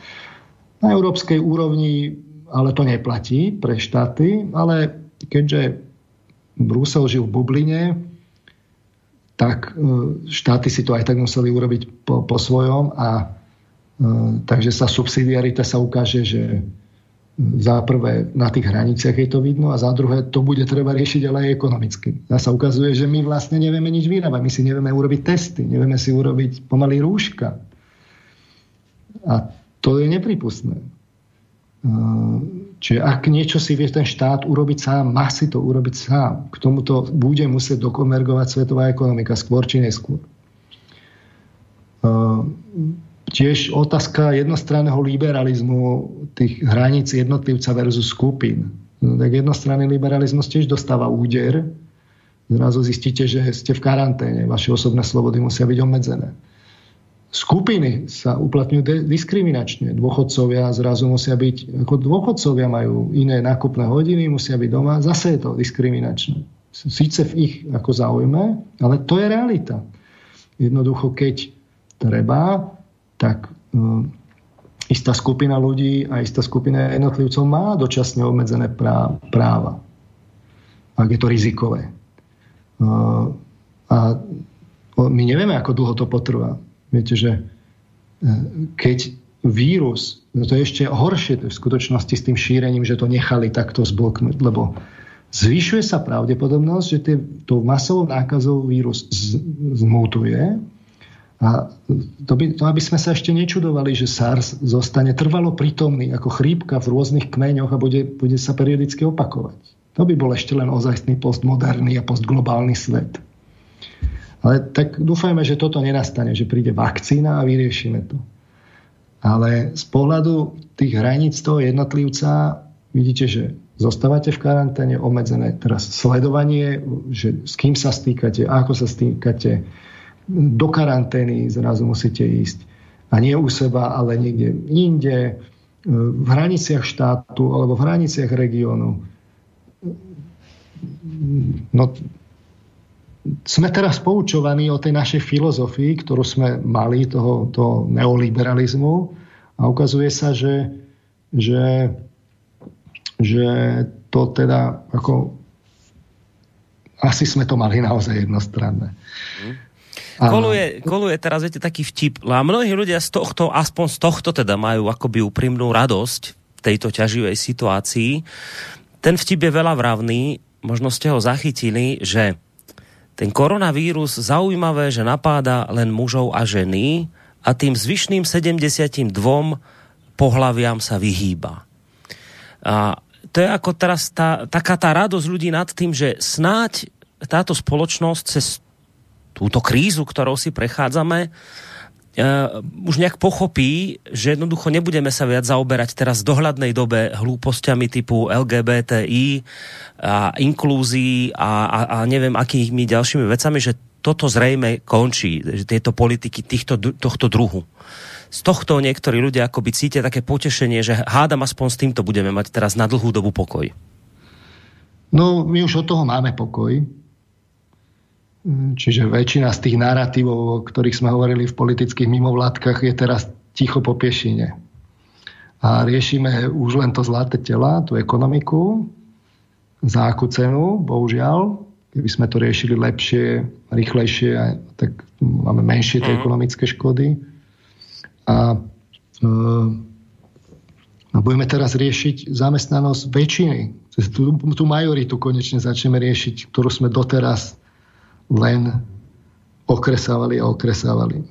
Na európskej úrovni ale to neplatí pre štáty, ale keďže Brusel žil v bubline, tak e, štáty si to aj tak museli urobiť po, po svojom a takže sa subsidiarita sa ukáže, že za prvé na tých hraniciach je to vidno a za druhé to bude treba riešiť ale aj ekonomicky. A sa ukazuje, že my vlastne nevieme nič vyrábať, my si nevieme urobiť testy, nevieme si urobiť pomaly rúška. A to je nepripustné. Hm, čiže ak niečo si vie ten štát urobiť sám, má si to urobiť sám. K tomuto bude musieť dokonvergovať svetová ekonomika skôr či neskôr. Tiež otázka jednostranného liberalizmu tých hraníc jednotlivca versus skupín. No, tak jednostranný liberalizmus tiež dostáva úder. Zrazu zistíte, že ste v karanténe. Vaše osobné slobody musia byť obmedzené. Skupiny sa uplatňujú diskriminačne. Dôchodcovia zrazu musia byť, ako dôchodcovia majú iné nákupné hodiny, musia byť doma. Zase je to diskriminačné. Sice v ich ako záujme, ale to je realita. Jednoducho, keď treba, tak um, istá skupina ľudí a istá skupina jednotlivcov má dočasne obmedzené práva. Ak je to rizikové. Uh, a my nevieme, ako dlho to potrvá. Viete, že uh, keď vírus, no to je ešte horšie v skutočnosti s tým šírením, že to nechali takto zbloknúť, lebo zvyšuje sa pravdepodobnosť, že tou masovou nákazou vírus zmutuje a to, by, to aby sme sa ešte nečudovali, že SARS zostane trvalo prítomný ako chrípka v rôznych kmeňoch a bude, bude sa periodicky opakovať. To by bol ešte len ozajstný postmoderný a postglobálny svet. Ale tak dúfajme, že toto nenastane, že príde vakcína a vyriešime to. Ale z pohľadu tých hraníc toho jednotlivca vidíte, že zostávate v karanténe, obmedzené teraz sledovanie, že s kým sa stýkate, ako sa stýkate, do karantény zrazu musíte ísť. A nie u seba, ale niekde inde, e, v hraniciach štátu alebo v hraniciach regiónu. No, sme teraz poučovaní o tej našej filozofii, ktorú sme mali, toho, toho neoliberalizmu a ukazuje sa, že, že, že to teda ako asi sme to mali naozaj jednostranné. Mm. Koluje, koluje teraz, viete, taký vtip. A mnohí ľudia z tohto, aspoň z tohto teda majú akoby úprimnú radosť v tejto ťaživej situácii. Ten vtip je veľa vravný, možno ste ho zachytili, že ten koronavírus zaujímavé, že napáda len mužov a ženy a tým zvyšným 72 pohľaviam sa vyhýba. A to je ako teraz tá, taká tá radosť ľudí nad tým, že snáď táto spoločnosť cez túto krízu, ktorou si prechádzame, Uh, už nejak pochopí, že jednoducho nebudeme sa viac zaoberať teraz v dohľadnej dobe hlúpostiami typu LGBTI a inklúzií a, a, a neviem akými ďalšími vecami, že toto zrejme končí, že tieto politiky týchto, tohto druhu. Z tohto niektorí ľudia akoby cítia také potešenie, že hádam aspoň s týmto budeme mať teraz na dlhú dobu pokoj. No, my už od toho máme pokoj Čiže väčšina z tých narratívov, o ktorých sme hovorili v politických mimovládkach, je teraz ticho po piešine. A riešime už len to zlaté tela, tú ekonomiku, za akú cenu, bohužiaľ. Keby sme to riešili lepšie, rýchlejšie, tak máme menšie tie mhm. ekonomické škody. A e, a budeme teraz riešiť zamestnanosť väčšiny. Tú, tú majoritu konečne začneme riešiť, ktorú sme doteraz len okresávali a okresávali.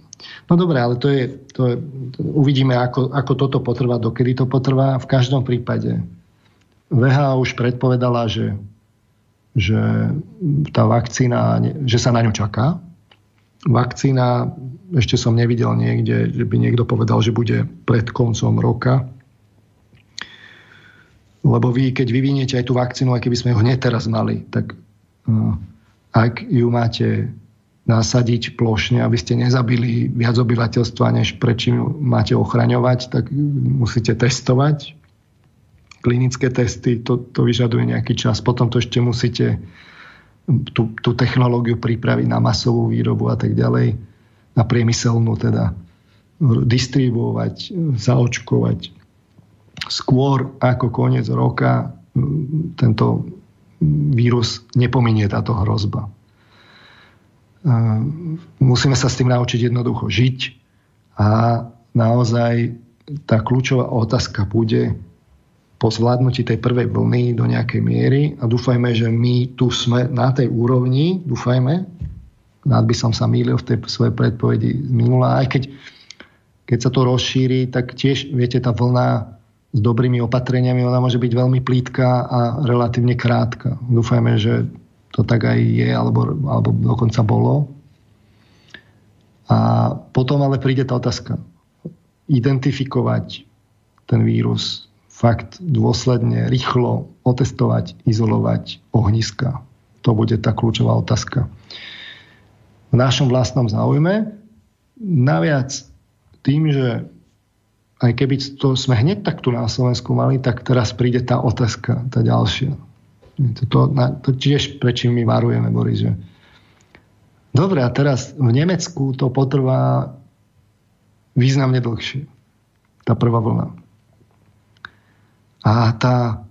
No dobré, ale to je, to je uvidíme, ako, ako toto potrvá, dokedy to potrvá. V každom prípade VHA už predpovedala, že, že tá vakcína, že sa na ňu čaká. Vakcína, ešte som nevidel niekde, že by niekto povedal, že bude pred koncom roka lebo vy, keď vyviniete aj tú vakcínu, aj keby sme ho hneď teraz mali, tak uh, ak ju máte nasadiť plošne, aby ste nezabili viac obyvateľstva, než prečím máte ochraňovať, tak musíte testovať. Klinické testy, to, to vyžaduje nejaký čas. Potom to ešte musíte tú, tú technológiu pripraviť na masovú výrobu a tak ďalej, na priemyselnú teda distribuovať, zaočkovať skôr ako koniec roka tento vírus nepominie táto hrozba. Musíme sa s tým naučiť jednoducho žiť a naozaj tá kľúčová otázka bude po zvládnutí tej prvej vlny do nejakej miery a dúfajme, že my tu sme na tej úrovni, dúfajme, rád by som sa mýlil v tej svojej predpovedi z minula, aj keď keď sa to rozšíri, tak tiež, viete, tá vlna s dobrými opatreniami, ona môže byť veľmi plítka a relatívne krátka. Dúfajme, že to tak aj je, alebo, alebo dokonca bolo. A potom ale príde tá otázka. Identifikovať ten vírus fakt dôsledne, rýchlo otestovať, izolovať ohniska. To bude tá kľúčová otázka. V našom vlastnom záujme. Naviac tým, že aj keby to sme hneď tak tu na Slovensku mali, tak teraz príde tá otázka, tá ďalšia. To, to, to tiež prečím my varujeme, Boris, že Dobre, a teraz v Nemecku to potrvá významne dlhšie. Tá prvá vlna. A tá,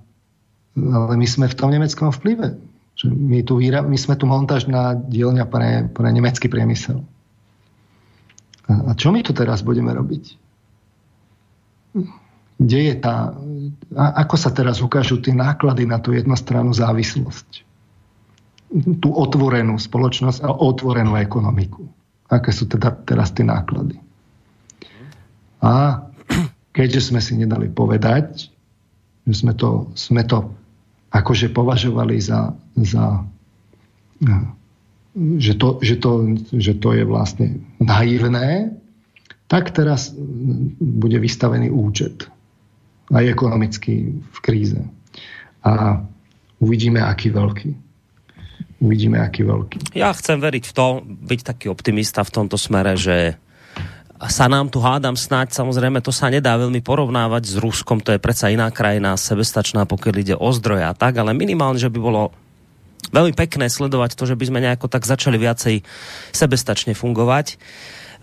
ale my sme v tom nemeckom vplyve. Že my, tu, my sme tu montážná dielňa pre, pre nemecký priemysel. A, a čo my tu teraz budeme robiť? Kde je tá, ako sa teraz ukážu tie náklady na tú jednostrannú závislosť. Tú otvorenú spoločnosť a otvorenú ekonomiku. Aké sú teda teraz tie náklady. A keďže sme si nedali povedať, že sme to, sme to akože považovali za, za že, to, že, to, že to je vlastne naivné, tak teraz bude vystavený účet aj ekonomicky v kríze. A uvidíme, aký veľký. Uvidíme, aký veľký. Ja chcem veriť v to, byť taký optimista v tomto smere, že sa nám tu hádam snáď, samozrejme to sa nedá veľmi porovnávať s Ruskom, to je predsa iná krajina, sebestačná, pokiaľ ide o zdroje a tak, ale minimálne, že by bolo veľmi pekné sledovať to, že by sme nejako tak začali viacej sebestačne fungovať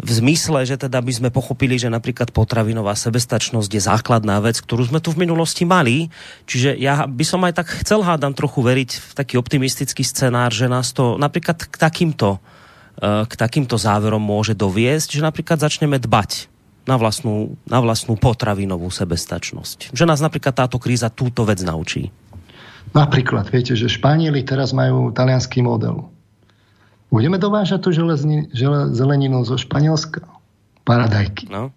v zmysle, že teda by sme pochopili, že napríklad potravinová sebestačnosť je základná vec, ktorú sme tu v minulosti mali. Čiže ja by som aj tak chcel hádam trochu veriť v taký optimistický scenár, že nás to napríklad k takýmto, eh, k takýmto záverom môže doviesť, že napríklad začneme dbať na vlastnú, na vlastnú potravinovú sebestačnosť. Že nás napríklad táto kríza túto vec naučí. Napríklad, viete, že Španieli teraz majú talianský model Budeme dovážať tú železni, žele, zeleninu zo Španielska. Paradajky. No.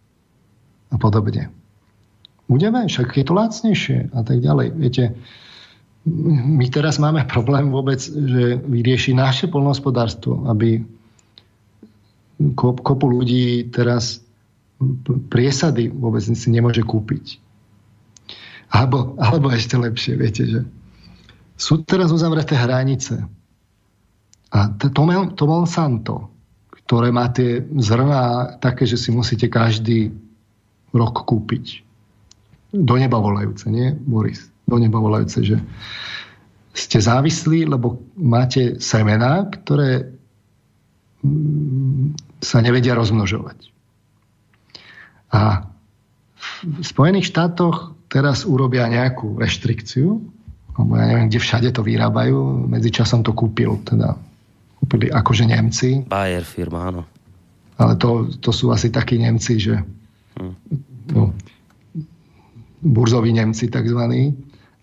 A podobne. Budeme, však je to lacnejšie a tak ďalej. Viete, my teraz máme problém vôbec, že vyrieši naše polnohospodárstvo, aby kopu ľudí teraz priesady vôbec si nemôže kúpiť. Alebo, alebo ešte lepšie, viete, že sú teraz uzavreté hranice a to, to Monsanto, ktoré má tie zrná také, že si musíte každý rok kúpiť. Do neba volajúce, nie, Boris? Do neba volajúce, že ste závislí, lebo máte semená, ktoré mm, sa nevedia rozmnožovať. A v Spojených štátoch teraz urobia nejakú reštrikciu, alebo ja neviem, kde všade to vyrábajú, medzičasom to kúpil teda kúpili akože Nemci. Bayer firma, áno. Ale to, to sú asi takí Nemci, že no, burzoví Nemci takzvaní,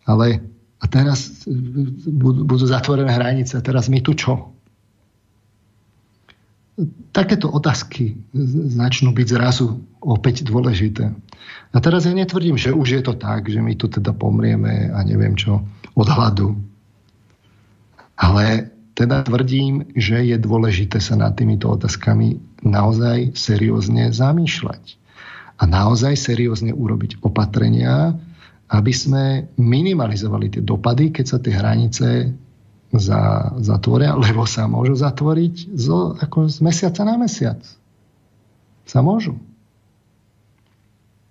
ale a teraz budú, budú zatvorené hranice. A teraz my tu čo? Takéto otázky začnú byť zrazu opäť dôležité. A teraz ja netvrdím, že už je to tak, že my tu teda pomrieme a neviem čo od hladu. Ale teda tvrdím, že je dôležité sa nad týmito otázkami naozaj seriózne zamýšľať. A naozaj seriózne urobiť opatrenia, aby sme minimalizovali tie dopady, keď sa tie hranice za, zatvoria, lebo sa môžu zatvoriť zo, ako z mesiaca na mesiac. Sa môžu.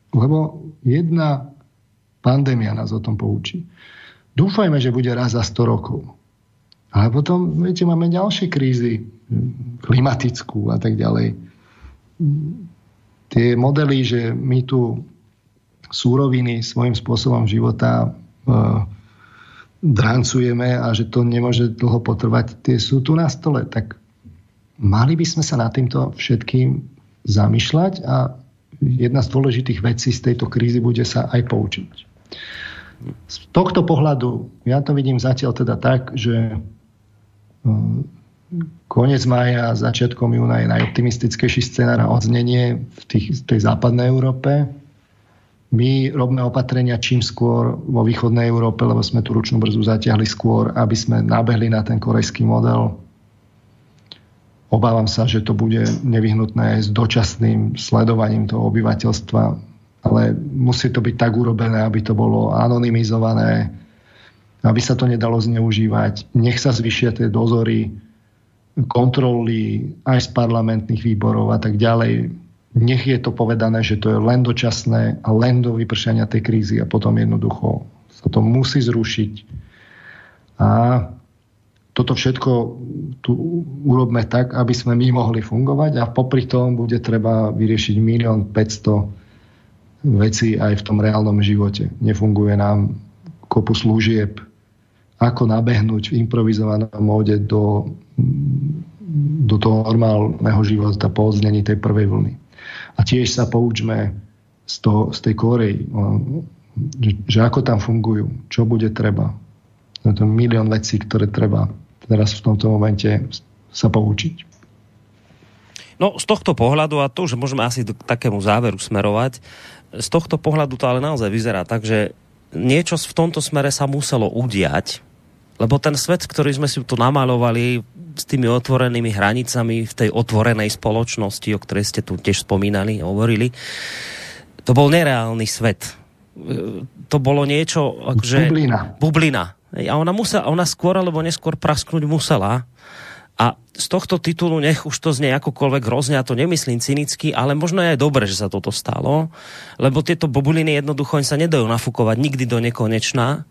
Lebo jedna pandémia nás o tom poučí. Dúfajme, že bude raz za 100 rokov. Ale potom, viete, máme ďalšie krízy, klimatickú a tak ďalej. Tie modely, že my tu súroviny svojím spôsobom života e, drancujeme a že to nemôže dlho potrvať, tie sú tu na stole. Tak mali by sme sa nad týmto všetkým zamýšľať a jedna z dôležitých vecí z tejto krízy bude sa aj poučiť. Z tohto pohľadu ja to vidím zatiaľ teda tak, že koniec mája, začiatkom júna je najoptimistickejší scenár na odznenie v, tých, tej západnej Európe. My robíme opatrenia čím skôr vo východnej Európe, lebo sme tú ručnú brzu zatiahli skôr, aby sme nabehli na ten korejský model. Obávam sa, že to bude nevyhnutné s dočasným sledovaním toho obyvateľstva, ale musí to byť tak urobené, aby to bolo anonymizované, aby sa to nedalo zneužívať. Nech sa zvyšia tie dozory, kontroly aj z parlamentných výborov a tak ďalej nech je to povedané, že to je len dočasné a len do vypršania tej krízy a potom jednoducho sa to musí zrušiť. A toto všetko tu urobme tak, aby sme my mohli fungovať a popri tom bude treba vyriešiť milión 500 vecí aj v tom reálnom živote. Nefunguje nám kopu služieb, ako nabehnúť v improvizovanom móde do, do toho normálneho života po odznení tej prvej vlny. A tiež sa poučme z, toho, z tej Korei, že, že ako tam fungujú, čo bude treba. Je to milión vecí, ktoré treba teraz v tomto momente sa poučiť. No z tohto pohľadu, a to už môžeme asi k takému záveru smerovať, z tohto pohľadu to ale naozaj vyzerá tak, že niečo v tomto smere sa muselo udiať, lebo ten svet, ktorý sme si tu namalovali s tými otvorenými hranicami v tej otvorenej spoločnosti, o ktorej ste tu tiež spomínali, hovorili, to bol nereálny svet. To bolo niečo, akože... Bublina. Bublina. A ona, musela, ona skôr alebo neskôr prasknúť musela. A z tohto titulu, nech už to znie akokoľvek hrozne, a to nemyslím cynicky, ale možno je aj dobre, že sa toto stalo, lebo tieto bubuliny jednoducho sa nedajú nafúkovať nikdy do nekonečna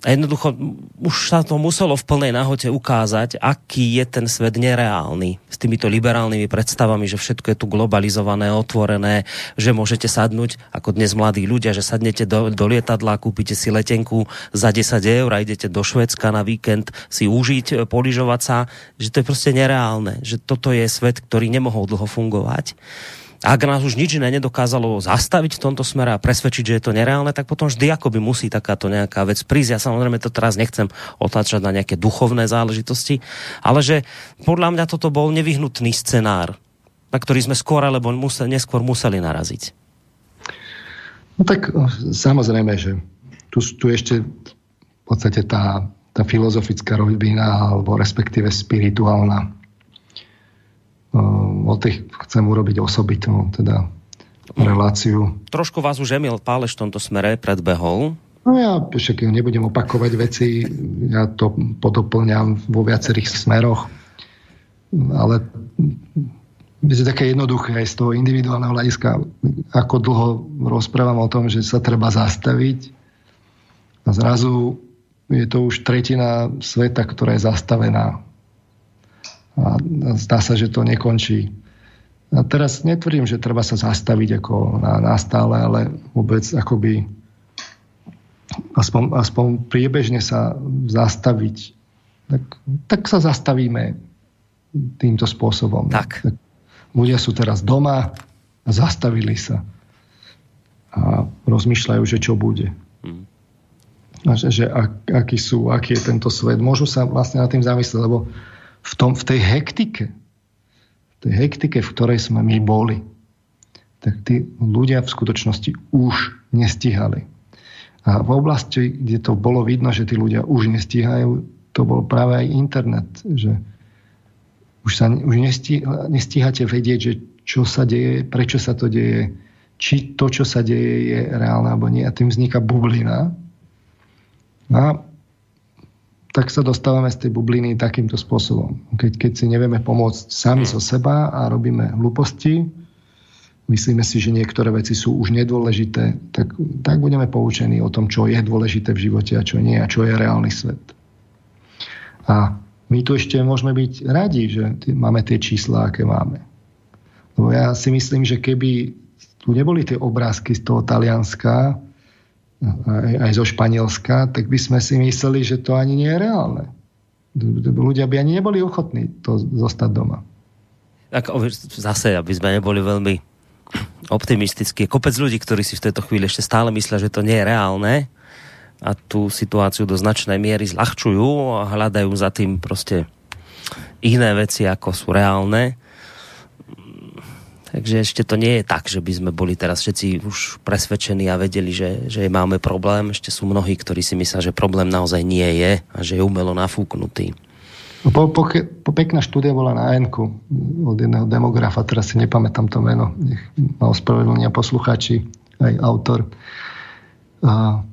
a jednoducho už sa to muselo v plnej nahote ukázať, aký je ten svet nereálny s týmito liberálnymi predstavami, že všetko je tu globalizované, otvorené, že môžete sadnúť, ako dnes mladí ľudia, že sadnete do, do lietadla, kúpite si letenku za 10 eur a idete do Švedska na víkend si užiť, poližovať sa, že to je proste nereálne, že toto je svet, ktorý nemohol dlho fungovať ak nás už nič iné nedokázalo zastaviť v tomto smere a presvedčiť, že je to nereálne, tak potom vždy akoby musí takáto nejaká vec prísť. Ja samozrejme to teraz nechcem otáčať na nejaké duchovné záležitosti, ale že podľa mňa toto bol nevyhnutný scenár, na ktorý sme skôr alebo musel, neskôr museli naraziť. No tak samozrejme, že tu, tu ešte v podstate tá, tá filozofická rovina alebo respektíve spirituálna o tých chcem urobiť osobitnú teda reláciu. Trošku vás už Emil Páleš v tomto smere predbehol. No ja však nebudem opakovať veci, ja to podoplňam vo viacerých smeroch, ale je to také jednoduché aj z toho individuálneho hľadiska, ako dlho rozprávam o tom, že sa treba zastaviť a zrazu je to už tretina sveta, ktorá je zastavená a zdá sa, že to nekončí. A teraz netvrdím, že treba sa zastaviť ako na, na stále, ale vôbec akoby aspoň, aspoň priebežne sa zastaviť. Tak, tak sa zastavíme týmto spôsobom. Tak. Ľudia sú teraz doma, a zastavili sa a rozmýšľajú, že čo bude. Hmm. A že, že ak, aký sú, aký je tento svet. Môžu sa vlastne nad tým zamyslieť, lebo v, tom, v tej hektike, v tej hektike, v ktorej sme my boli, tak tí ľudia v skutočnosti už nestihali. A v oblasti, kde to bolo vidno, že tí ľudia už nestíhajú, to bol práve aj internet, že už, sa, už nestí, nestíhate vedieť, že čo sa deje, prečo sa to deje, či to, čo sa deje, je reálne alebo nie. A tým vzniká bublina. A tak sa dostávame z tej bubliny takýmto spôsobom. Keď, keď si nevieme pomôcť sami zo seba a robíme hlúposti, myslíme si, že niektoré veci sú už nedôležité, tak, tak budeme poučení o tom, čo je dôležité v živote a čo nie a čo je reálny svet. A my tu ešte môžeme byť radi, že máme tie čísla, aké máme. Lebo ja si myslím, že keby tu neboli tie obrázky z toho Talianska, aj, aj zo Španielska, tak by sme si mysleli, že to ani nie je reálne. Ľudia by ani neboli ochotní to zostať doma. Tak zase, aby sme neboli veľmi optimistický. Kopec ľudí, ktorí si v tejto chvíli ešte stále myslia, že to nie je reálne a tú situáciu do značnej miery zľahčujú a hľadajú za tým proste iné veci, ako sú reálne. Takže ešte to nie je tak, že by sme boli teraz všetci už presvedčení a vedeli, že, že máme problém. Ešte sú mnohí, ktorí si myslia, že problém naozaj nie je a že je umelo nafúknutý. Po, po, po pekná štúdia bola na n od jedného demografa, teraz si nepamätám to meno, nech ma ospravedlnia posluchači, aj autor. A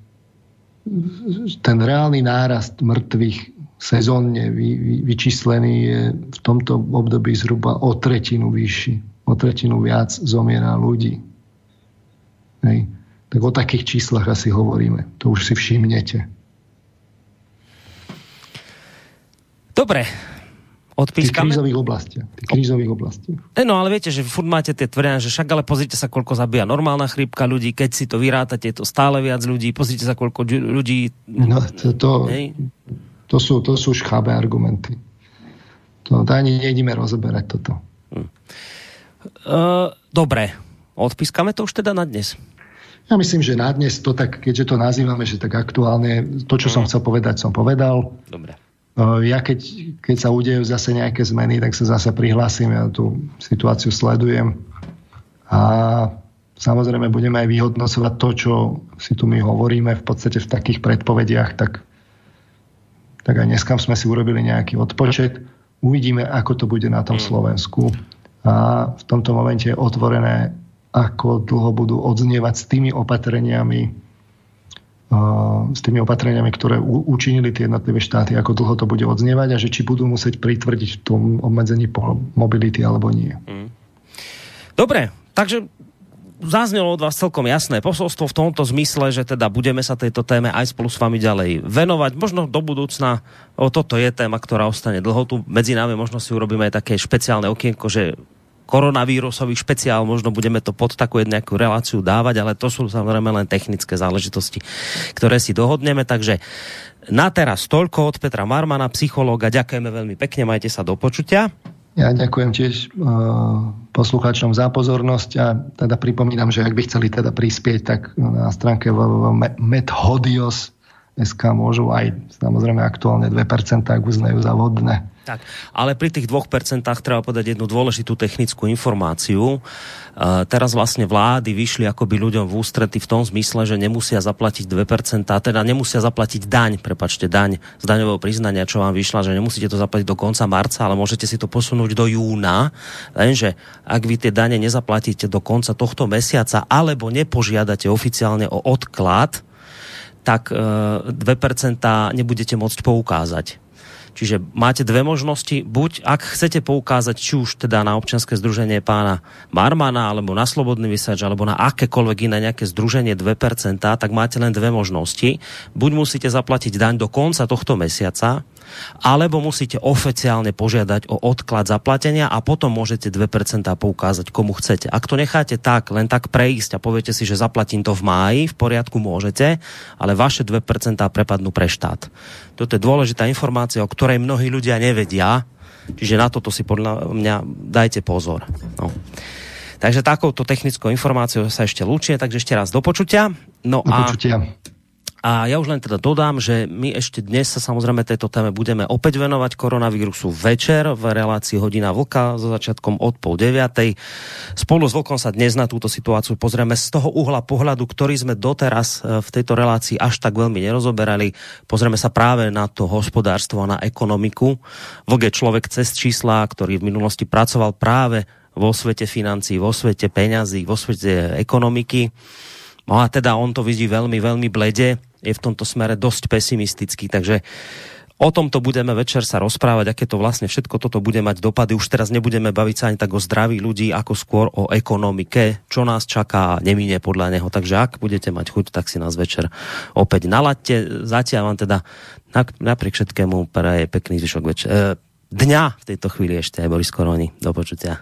ten reálny nárast mŕtvych sezónne vy, vy, vyčíslený je v tomto období zhruba o tretinu vyšší. O tretinu viac zomiera ľudí. Hej. Tak o takých číslach asi hovoríme. To už si všimnete. Dobre, odpískame. V krízových oblastiach. V krízových oblastiach. E, no ale viete, že furt máte tie tvrdenia, že však ale pozrite sa, koľko zabíja normálna chrípka ľudí, keď si to vyrátate, je to stále viac ľudí, pozrite sa, koľko ľudí... No, to, to, to, sú, to sú šchábe argumenty. To, to ani nejdeme rozoberať toto. Hm. Uh, dobre, odpískame to už teda na dnes. Ja myslím, že na dnes to tak, keďže to nazývame, že tak aktuálne, to, čo som chcel povedať, som povedal. Dobre. Ja keď, keď sa udejú zase nejaké zmeny, tak sa zase prihlásim, ja tú situáciu sledujem a samozrejme budeme aj vyhodnocovať to, čo si tu my hovoríme v podstate v takých predpovediach, tak, tak aj dneska sme si urobili nejaký odpočet. Uvidíme, ako to bude na tom mm. Slovensku a v tomto momente je otvorené, ako dlho budú odznievať s tými opatreniami, s tými opatreniami, ktoré učinili tie jednotlivé štáty, ako dlho to bude odznievať a že či budú musieť pritvrdiť v tom obmedzení mobility alebo nie. Mm. Dobre, takže zaznelo od vás celkom jasné posolstvo v tomto zmysle, že teda budeme sa tejto téme aj spolu s vami ďalej venovať. Možno do budúcna, o, toto je téma, ktorá ostane dlho tu medzi nami, možno si urobíme aj také špeciálne okienko, že koronavírusový špeciál, možno budeme to pod takú nejakú reláciu dávať, ale to sú samozrejme len technické záležitosti, ktoré si dohodneme, takže na teraz toľko od Petra Marmana, psychológa. Ďakujeme veľmi pekne, majte sa do počutia. Ja ďakujem tiež uh, poslucháčom za pozornosť a teda pripomínam, že ak by chceli teda prispieť, tak na stránke www.methodios SK môžu aj samozrejme aktuálne 2%, ak uznajú za vodné. Tak, ale pri tých 2% treba povedať jednu dôležitú technickú informáciu. E, teraz vlastne vlády vyšli akoby ľuďom v ústrety v tom zmysle, že nemusia zaplatiť 2%, teda nemusia zaplatiť daň, prepačte, daň z daňového priznania, čo vám vyšla, že nemusíte to zaplatiť do konca marca, ale môžete si to posunúť do júna. Lenže ak vy tie dane nezaplatíte do konca tohto mesiaca alebo nepožiadate oficiálne o odklad, tak 2% e, nebudete môcť poukázať. Čiže máte dve možnosti. Buď, ak chcete poukázať, či už teda na občianske združenie pána Marmana, alebo na Slobodný vysač, alebo na akékoľvek iné nejaké združenie 2%, tak máte len dve možnosti. Buď musíte zaplatiť daň do konca tohto mesiaca, alebo musíte oficiálne požiadať o odklad zaplatenia a potom môžete 2% poukázať komu chcete. Ak to necháte tak, len tak prejsť a poviete si, že zaplatím to v máji, v poriadku môžete, ale vaše 2% prepadnú pre štát. Toto je dôležitá informácia, o ktorej mnohí ľudia nevedia, čiže na toto si podľa mňa dajte pozor. No. Takže takouto technickou informáciou sa ešte lúčie, takže ešte raz do počutia. No do počutia. A ja už len teda dodám, že my ešte dnes sa samozrejme tejto téme budeme opäť venovať koronavírusu večer v relácii Hodina Vlka so začiatkom od pol deviatej. Spolu s Vlkom sa dnes na túto situáciu pozrieme z toho uhla pohľadu, ktorý sme doteraz e, v tejto relácii až tak veľmi nerozoberali. Pozrieme sa práve na to hospodárstvo a na ekonomiku. Vlk je človek cez čísla, ktorý v minulosti pracoval práve vo svete financií, vo svete peňazí, vo svete ekonomiky. No a teda on to vidí veľmi, veľmi blede je v tomto smere dosť pesimistický, takže O tomto budeme večer sa rozprávať, aké to vlastne všetko toto bude mať dopady. Už teraz nebudeme baviť sa ani tak o zdraví ľudí, ako skôr o ekonomike, čo nás čaká a nemine podľa neho. Takže ak budete mať chuť, tak si nás večer opäť naladte. Zatiaľ vám teda napriek všetkému praje pekný zvyšok večer. E, dňa v tejto chvíli ešte aj Boris Koroni. Do počutia.